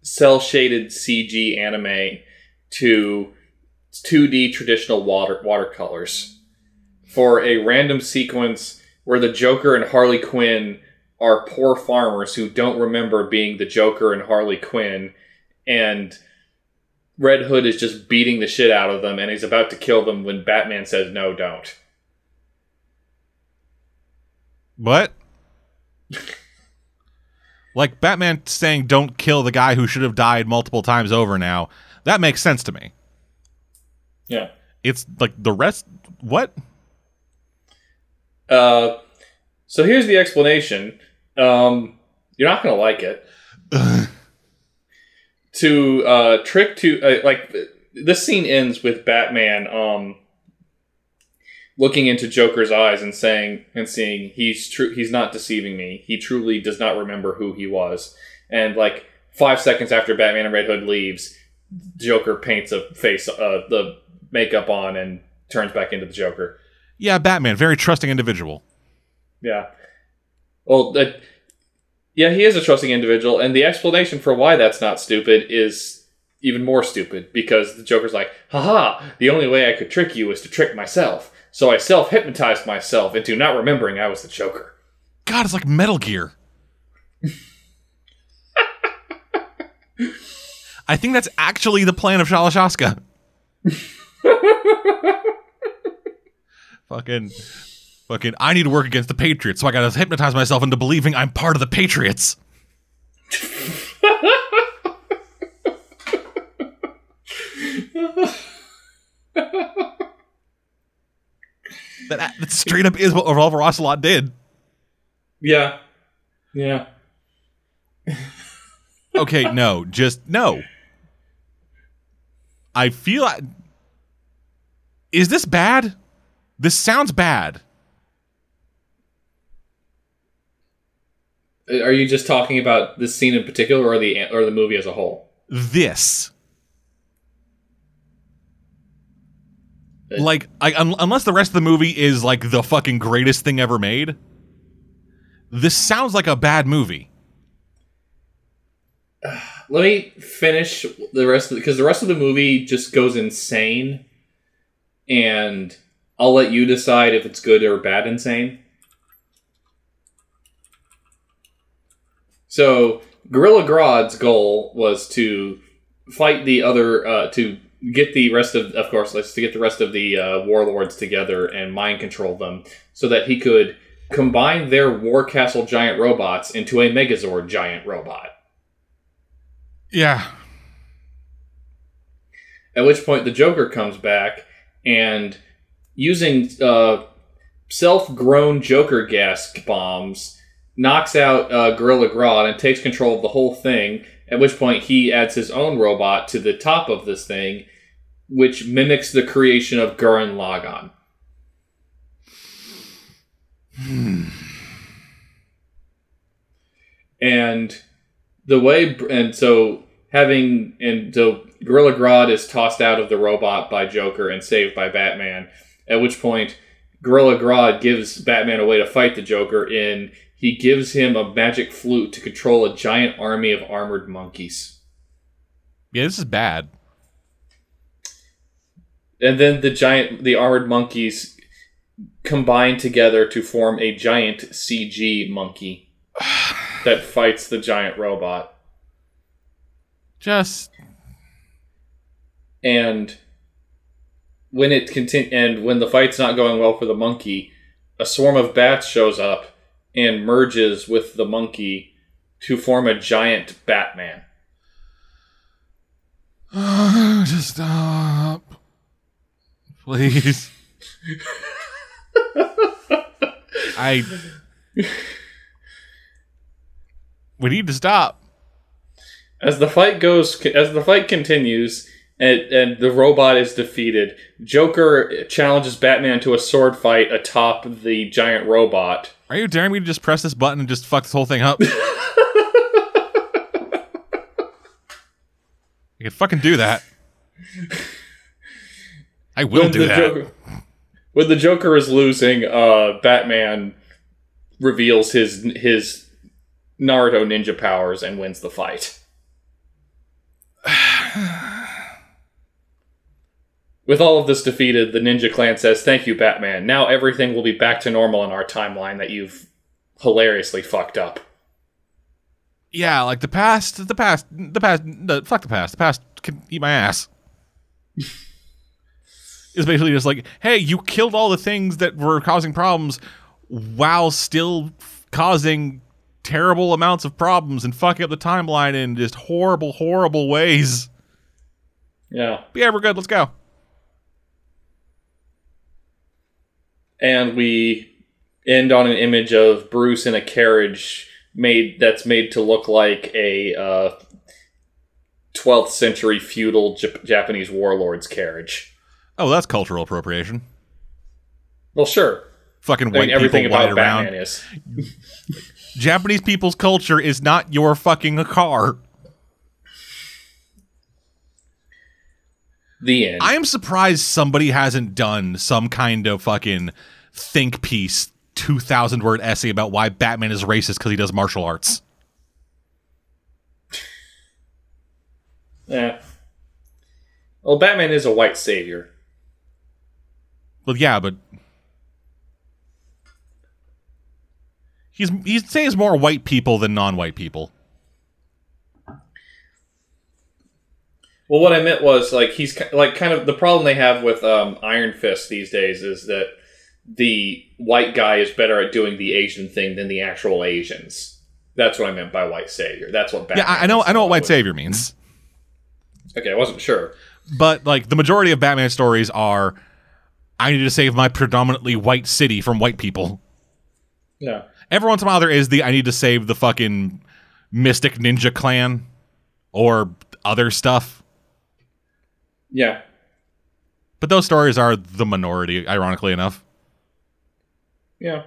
cell shaded CG anime to 2D traditional water watercolors. For a random sequence where the Joker and Harley Quinn are poor farmers who don't remember being the Joker and Harley Quinn, and Red Hood is just beating the shit out of them, and he's about to kill them when Batman says, "No, don't." What? like Batman saying, "Don't kill the guy who should have died multiple times over." Now that makes sense to me. Yeah. It's like the rest. What? Uh, so here's the explanation. Um, you're not gonna like it. to uh, trick to uh, like this scene ends with Batman um looking into Joker's eyes and saying and seeing he's true he's not deceiving me. He truly does not remember who he was. And like five seconds after Batman and Red Hood leaves, Joker paints a face uh, the makeup on and turns back into the Joker. Yeah, Batman, very trusting individual. Yeah. Well, that, yeah, he is a trusting individual, and the explanation for why that's not stupid is even more stupid because the Joker's like, haha, the only way I could trick you is to trick myself. So I self hypnotized myself into not remembering I was the Joker. God, it's like Metal Gear. I think that's actually the plan of Shalashaska. fucking, fucking. I need to work against the Patriots, so I gotta hypnotize myself into believing I'm part of the Patriots. that, that straight up is what Revolver Ocelot did. Yeah. Yeah. okay, no, just no. I feel. I, is this bad? This sounds bad. Are you just talking about this scene in particular or the or the movie as a whole? This. Eh. Like, I, un, unless the rest of the movie is like the fucking greatest thing ever made, this sounds like a bad movie. Let me finish the rest of because the rest of the movie just goes insane, and I'll let you decide if it's good or bad insane. So Gorilla Grodd's goal was to fight the other uh, to get the rest of of course let's to get the rest of the uh, warlords together and mind control them so that he could combine their war castle giant robots into a megazord giant robot Yeah. At which point the Joker comes back and using uh, self-grown Joker gas bombs knocks out uh, Gorilla Grodd and takes control of the whole thing. At which point he adds his own robot to the top of this thing, which mimics the creation of Gurren Lagann. and the way and so having and so Gorilla Grodd is tossed out of the robot by Joker and saved by Batman. At which point, Gorilla Grodd gives Batman a way to fight the Joker. In he gives him a magic flute to control a giant army of armored monkeys. Yeah, this is bad. And then the giant, the armored monkeys combine together to form a giant CG monkey that fights the giant robot. Just and when it continue and when the fight's not going well for the monkey, a swarm of bats shows up and merges with the monkey to form a giant Batman. just stop. Please. I We need to stop. As the fight goes, as the fight continues, and, and the robot is defeated. Joker challenges Batman to a sword fight atop the giant robot. Are you daring me to just press this button and just fuck this whole thing up? I could fucking do that. I will when do that. Joker, when the Joker is losing, uh, Batman reveals his his Naruto ninja powers and wins the fight. With all of this defeated, the Ninja Clan says, "Thank you, Batman. Now everything will be back to normal in our timeline that you've hilariously fucked up." Yeah, like the past, the past, the past, the, fuck the past. The past can eat my ass. it's basically just like, hey, you killed all the things that were causing problems while still f- causing terrible amounts of problems and fucking up the timeline in just horrible, horrible ways. Yeah. But yeah, we're good. Let's go. And we end on an image of Bruce in a carriage made that's made to look like a uh, 12th century feudal Jap- Japanese warlord's carriage. Oh, that's cultural appropriation. Well, sure. Fucking I white mean, everything people about around. Batman is. Japanese people's culture is not your fucking car. The end. I am surprised somebody hasn't done some kind of fucking think piece, 2,000 word essay about why Batman is racist because he does martial arts. yeah. Well, Batman is a white savior. Well, yeah, but. He's, he saves more white people than non white people. Well, what I meant was like he's like kind of the problem they have with um, Iron Fist these days is that the white guy is better at doing the Asian thing than the actual Asians. That's what I meant by white savior. That's what Batman. Yeah, I, know. I know what white with. savior means, Okay, I wasn't sure. but like the majority of Batman stories are, I need to save my predominantly white city from white people. Yeah. Every once in a while, there is the I need to save the fucking Mystic Ninja Clan or other stuff. Yeah. But those stories are the minority, ironically enough. Yeah.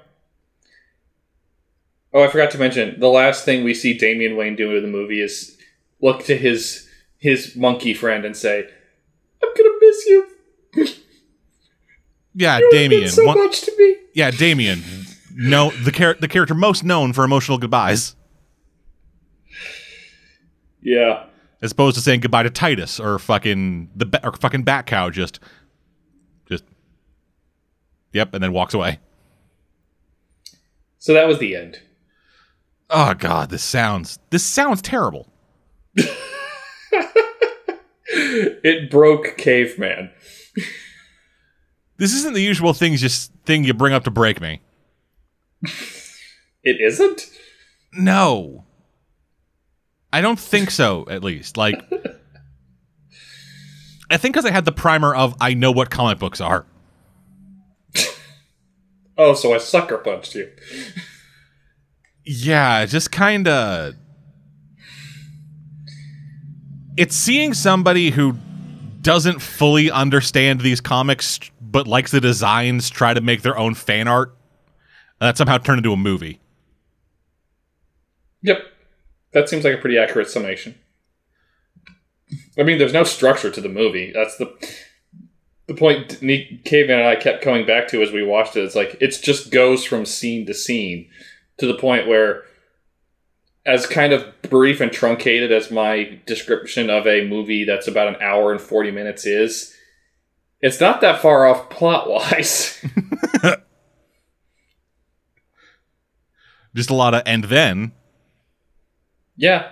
Oh, I forgot to mention the last thing we see Damian Wayne do in the movie is look to his his monkey friend and say, "I'm gonna miss you. Yeah, You Damian. so one- much to me." yeah, Damian. No, the char- the character most known for emotional goodbyes, Yeah. As opposed to saying goodbye to Titus or fucking the or fucking Bat Cow. Just, just, yep, and then walks away. So that was the end. Oh god, this sounds this sounds terrible. It broke caveman. This isn't the usual things just thing you bring up to break me. It isn't. No. I don't think so, at least. Like, I think because I had the primer of I know what comic books are. Oh, so I sucker punched you. Yeah, just kind of. It's seeing somebody who doesn't fully understand these comics but likes the designs try to make their own fan art. That somehow turned into a movie. Yep. That seems like a pretty accurate summation. I mean, there's no structure to the movie. That's the the point Nick Caveman and I kept coming back to as we watched it. It's like it just goes from scene to scene to the point where, as kind of brief and truncated as my description of a movie that's about an hour and 40 minutes is, it's not that far off plot wise. Just a lot of and then. Yeah.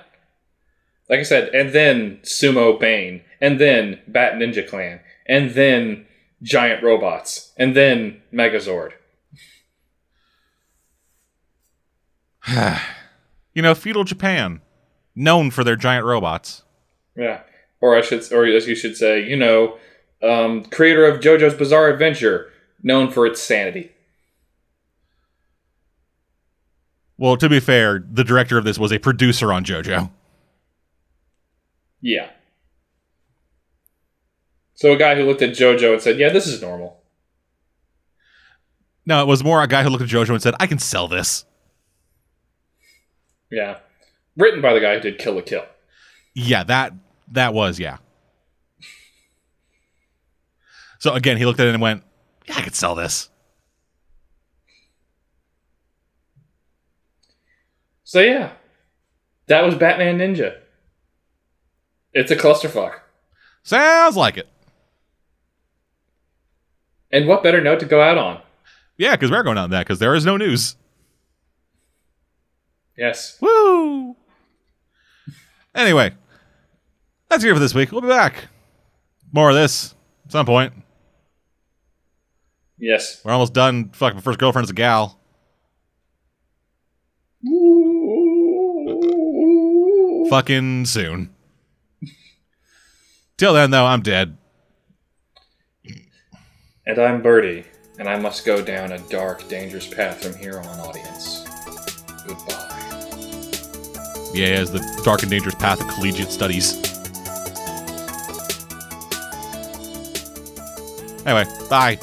Like I said, and then Sumo Bane, and then Bat Ninja Clan, and then giant robots, and then Megazord. You know, feudal Japan, known for their giant robots. Yeah. Or I should, or as you should say, you know, um, creator of JoJo's Bizarre Adventure, known for its sanity. Well, to be fair, the director of this was a producer on JoJo. Yeah. So a guy who looked at JoJo and said, "Yeah, this is normal." No, it was more a guy who looked at JoJo and said, "I can sell this." Yeah, written by the guy who did Kill la Kill. Yeah, that that was yeah. So again, he looked at it and went, "Yeah, I could sell this." So yeah, that was Batman Ninja. It's a clusterfuck. Sounds like it. And what better note to go out on? Yeah, because we're going out on that because there is no news. Yes. Woo! Anyway, that's it for this week. We'll be back. More of this at some point. Yes. We're almost done. Fuck, my first girlfriend's a gal. Fucking soon. Till then, though, I'm dead. And I'm Birdie, and I must go down a dark, dangerous path from here on, audience. Goodbye. Yeah, as the dark and dangerous path of collegiate studies. Anyway, bye.